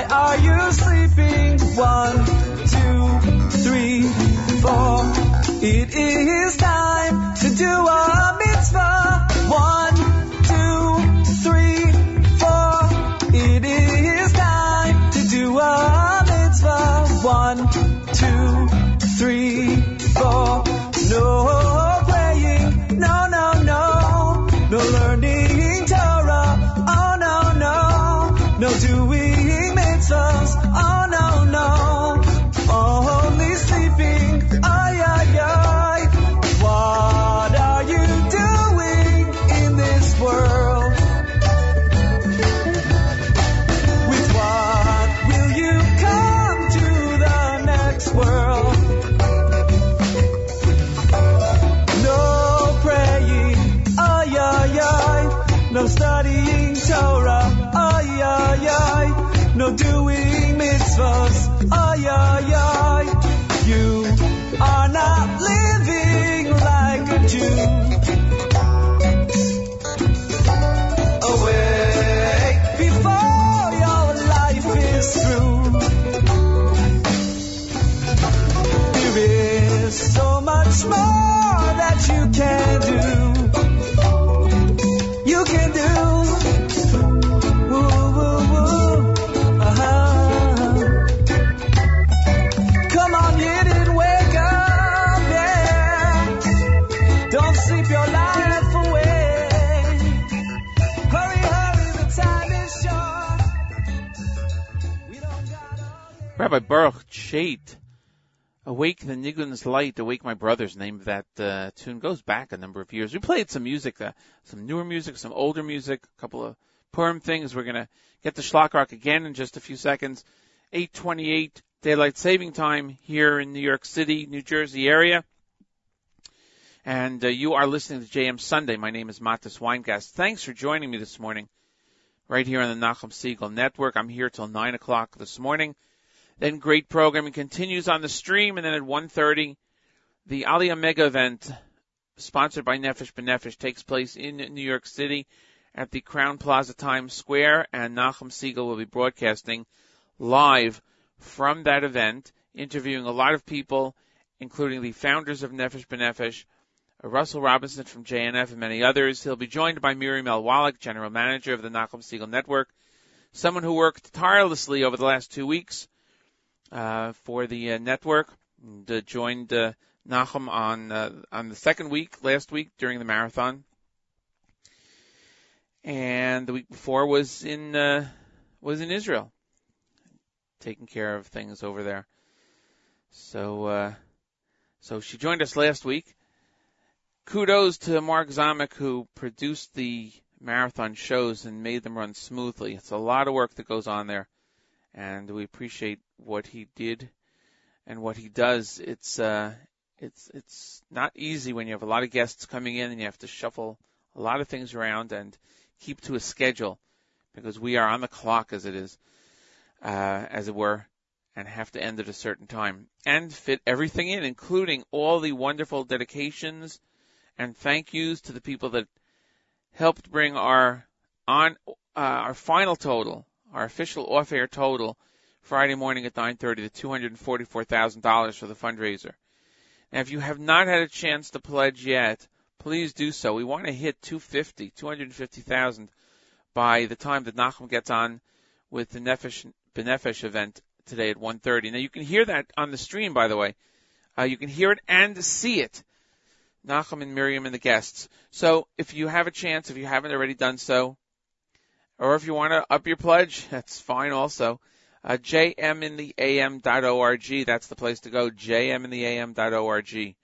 Why are you Rabbi Baruch Chait, Awake the Nigun's Light, Awake My Brothers, name that uh, tune goes back a number of years. We played some music, uh, some newer music, some older music, a couple of Purim things. We're going to get to Shlock Rock again in just a few seconds. 828 daylight saving time here in New York City, New Jersey area. And uh, you are listening to JM Sunday. My name is Matis Weingast. Thanks for joining me this morning right here on the Nachum Segal Network. I'm here till 9 o'clock this morning. Then great programming continues on the stream, and then at 1.30, the Aliyah Mega event sponsored by Nefesh B'Nefesh takes place in New York City at the Crowne Plaza Times Square, and Nachum Segal will be broadcasting live from that event, interviewing a lot of people, including the founders of Nefesh B'Nefesh, uh, Russell Robinson from JNF, and many others. He'll be joined by Miriam L. Wallach, General Manager of the Nachum Segal Network, someone who worked tirelessly over the last two weeks uh, for the uh, network. And, uh, joined uh, Nachum on uh, on the second week last week during the marathon, and the week before was in uh, was in Israel, taking care of things over there. So uh, so she joined us last week. Kudos to Mark Zamek who produced the marathon shows and made them run smoothly. It's a lot of work that goes on there, and we appreciate what he did and what he does. It's uh, it's it's not easy when you have a lot of guests coming in and you have to shuffle a lot of things around and keep to a schedule because we are on the clock as it is, uh, as it were, and have to end at a certain time and fit everything in, including all the wonderful dedications and thank yous to the people that helped bring our on uh, our final total, our official off-air total, Friday morning at 9:30 to $244,000 for the fundraiser. Now, if you have not had a chance to pledge yet, please do so. We want to hit 250, 250,000 by the time that Nachum gets on with the Nefesh B'Nefesh event today at 1:30. Now, you can hear that on the stream, by the way. Uh, you can hear it and see it. Nachum and Miriam and the guests. So if you have a chance, if you haven't already done so, or if you want to up your pledge, that's fine also. Uh, jmintheam.org, that's the place to go, jmintheam.org.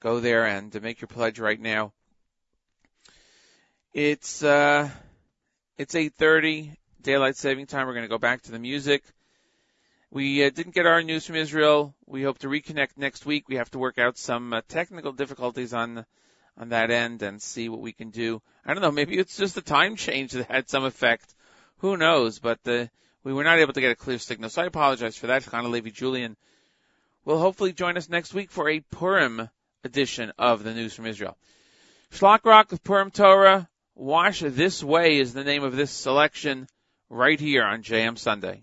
Go there and uh, make your pledge right now. It's, uh, it's 8.30, daylight saving time. We're going to go back to the music. We uh, didn't get our news from Israel. We hope to reconnect next week. We have to work out some uh, technical difficulties on on that end and see what we can do. I don't know. Maybe it's just the time change that had some effect. Who knows? But uh, we were not able to get a clear signal, so I apologize for that. Chana Levi Julian will hopefully join us next week for a Purim edition of the news from Israel. Shlock Rock with Purim Torah. Wash This Way is the name of this selection right here on JM Sunday.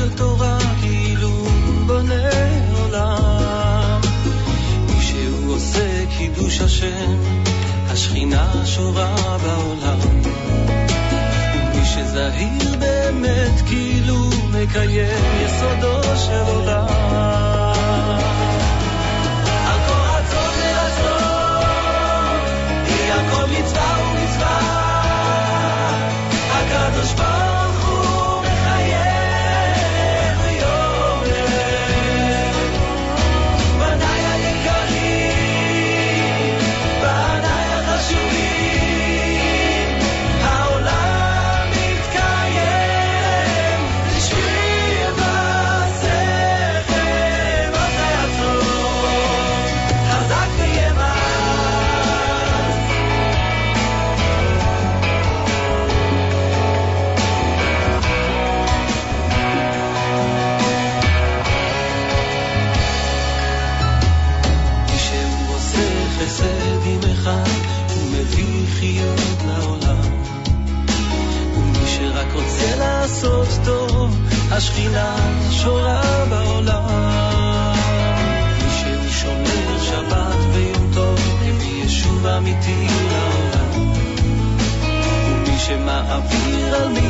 של תורה כאילו הוא בונה עולם. כשהוא עושה קידוש השם, השכינה שורה בעולם. ומי שזהיר באמת כאילו מקיים יסודו של עולם. השכינה שורה בעולם. מי שומר שבת ויום טוב, הביא ישוב אמיתי לעולם. ומי שמעביר על מי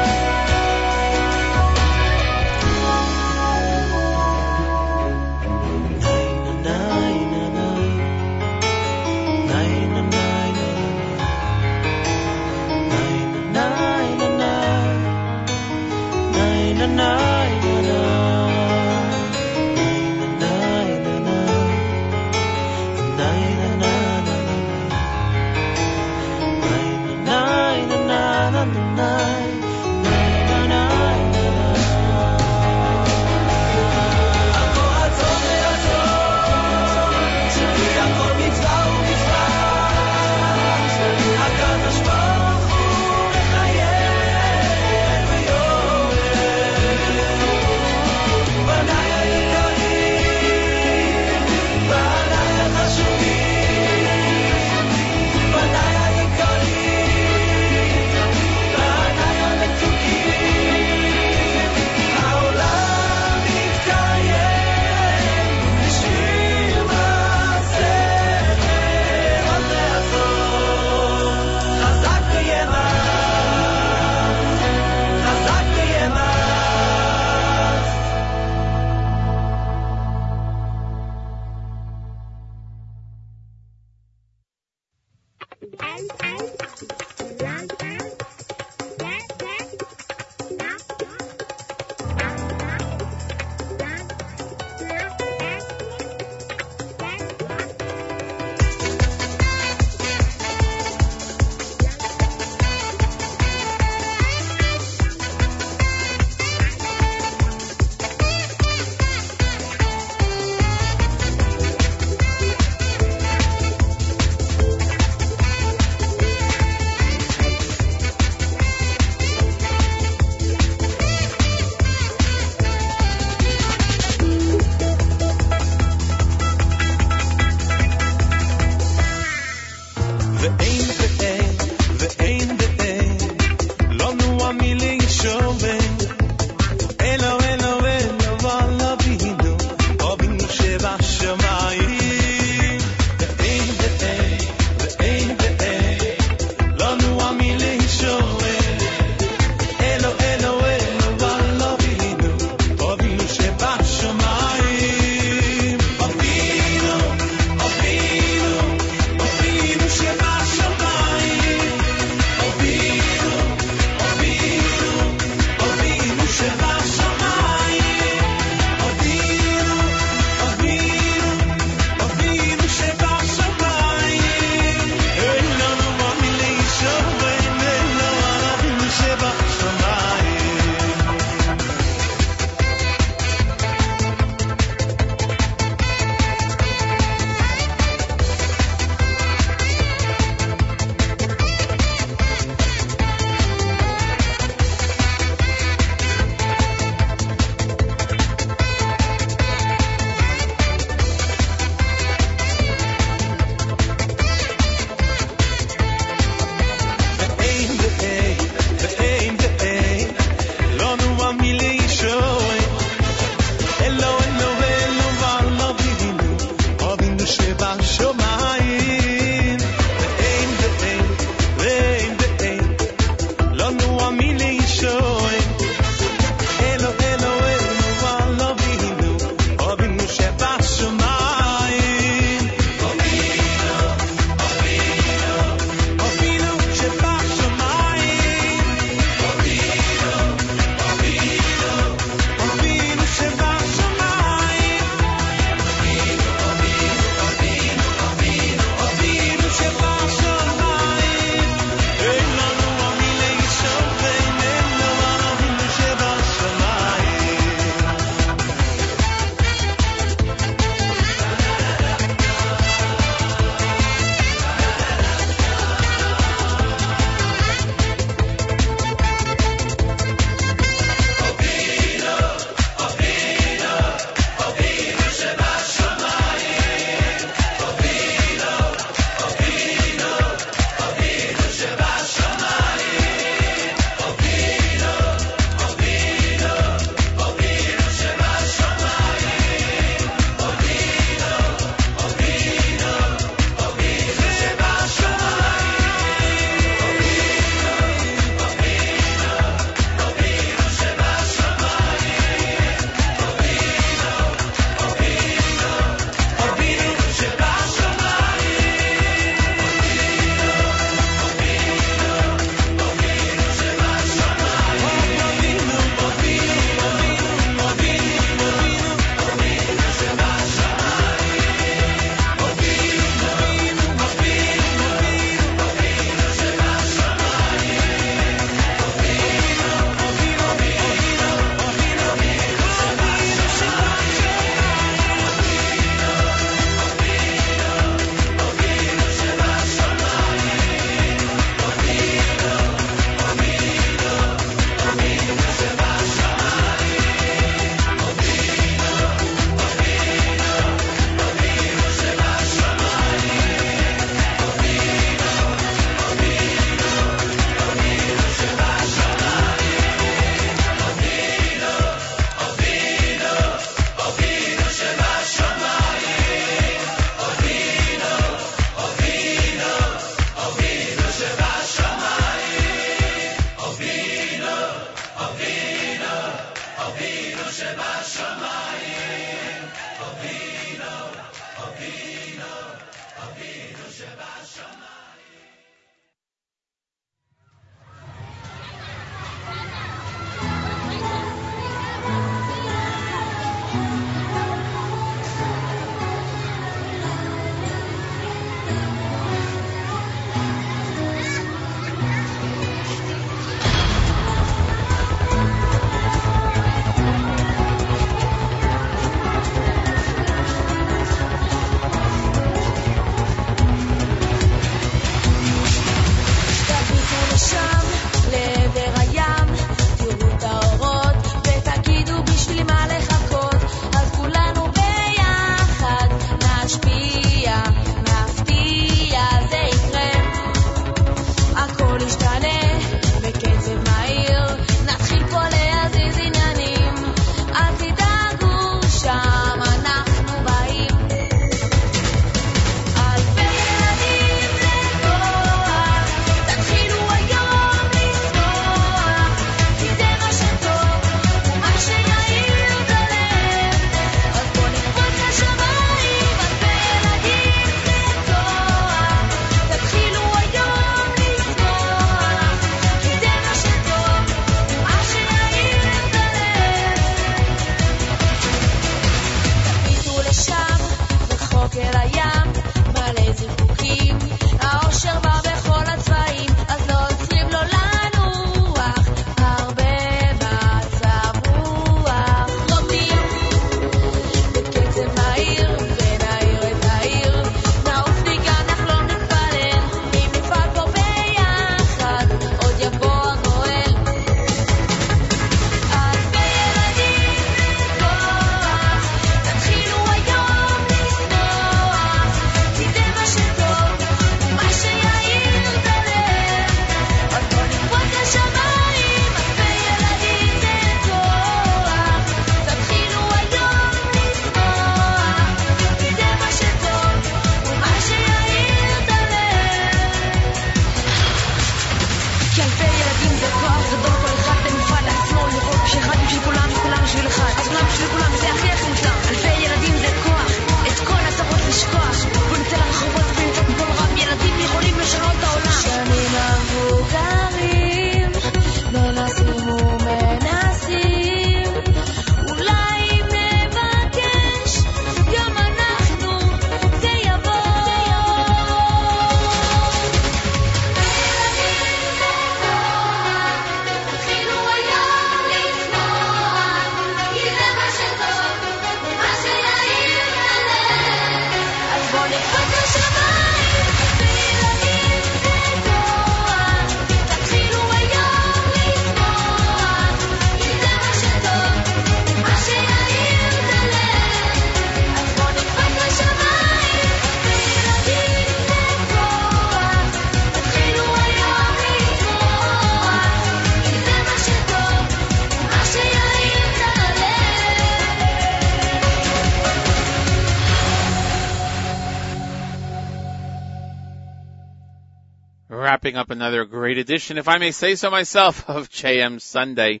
Wrapping up another great edition, if I may say so myself, of JM Sunday.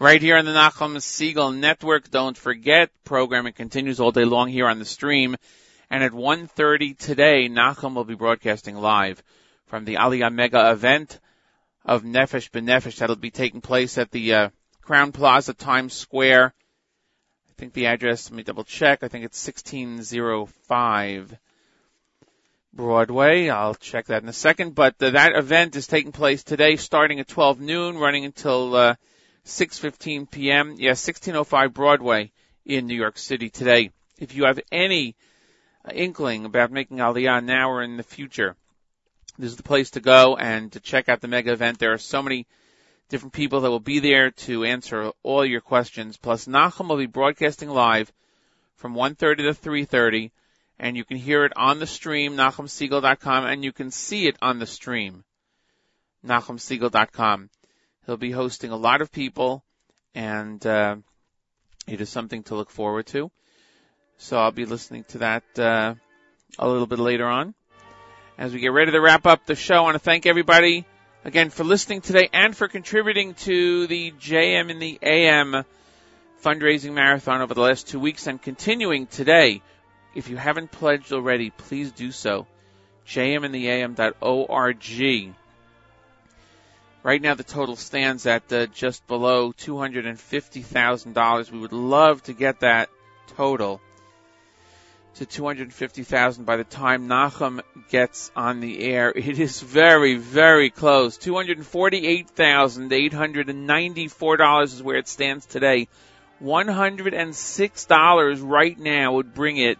Right here on the Nachum Segal Network. Don't forget, programming continues all day long here on the stream. And at 1.30 today, Nachum will be broadcasting live from the Aliyah Mega event of Nefesh B'Nefesh that'll be taking place at the uh, Crowne Plaza, Times Square. I think the address, let me double check, I think it's 1605 Broadway. I'll check that in a second. But uh, that event is taking place today, starting at 12 noon, running until uh, 6:15 p.m. Yes, 1605 Broadway in New York City today. If you have any uh, inkling about making Aliyah now or in the future, this is the place to go and to check out the mega event. There are so many different people that will be there to answer all your questions. Plus, Nachum will be broadcasting live from 1:30 to 3:30 and you can hear it on the stream, NachumSegal.com, and you can see it on the stream, NachumSegal.com. He'll be hosting a lot of people, and uh, it is something to look forward to. So I'll be listening to that uh, a little bit later on. As we get ready to wrap up the show, I want to thank everybody again for listening today and for contributing to the JM in the AM fundraising marathon over the last two weeks and continuing today. If you haven't pledged already, please do so. jmintheam.org. Right now, the total stands at uh, just below $250,000. We would love to get that total to 250,000 by the time Nachum gets on the air. It is very, very close. $248,894 is where it stands today. $106 right now would bring it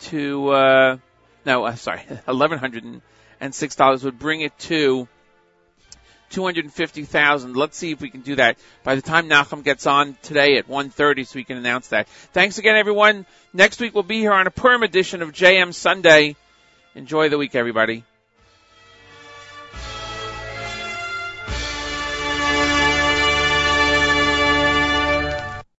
to, uh, no, uh, sorry, $1,106 would bring it to 250,000. Let's see if we can do that by the time Nachum gets on today at 1.30 so we can announce that. Thanks again, everyone. Next week we'll be here on a Purim edition of JM Sunday. Enjoy the week, everybody.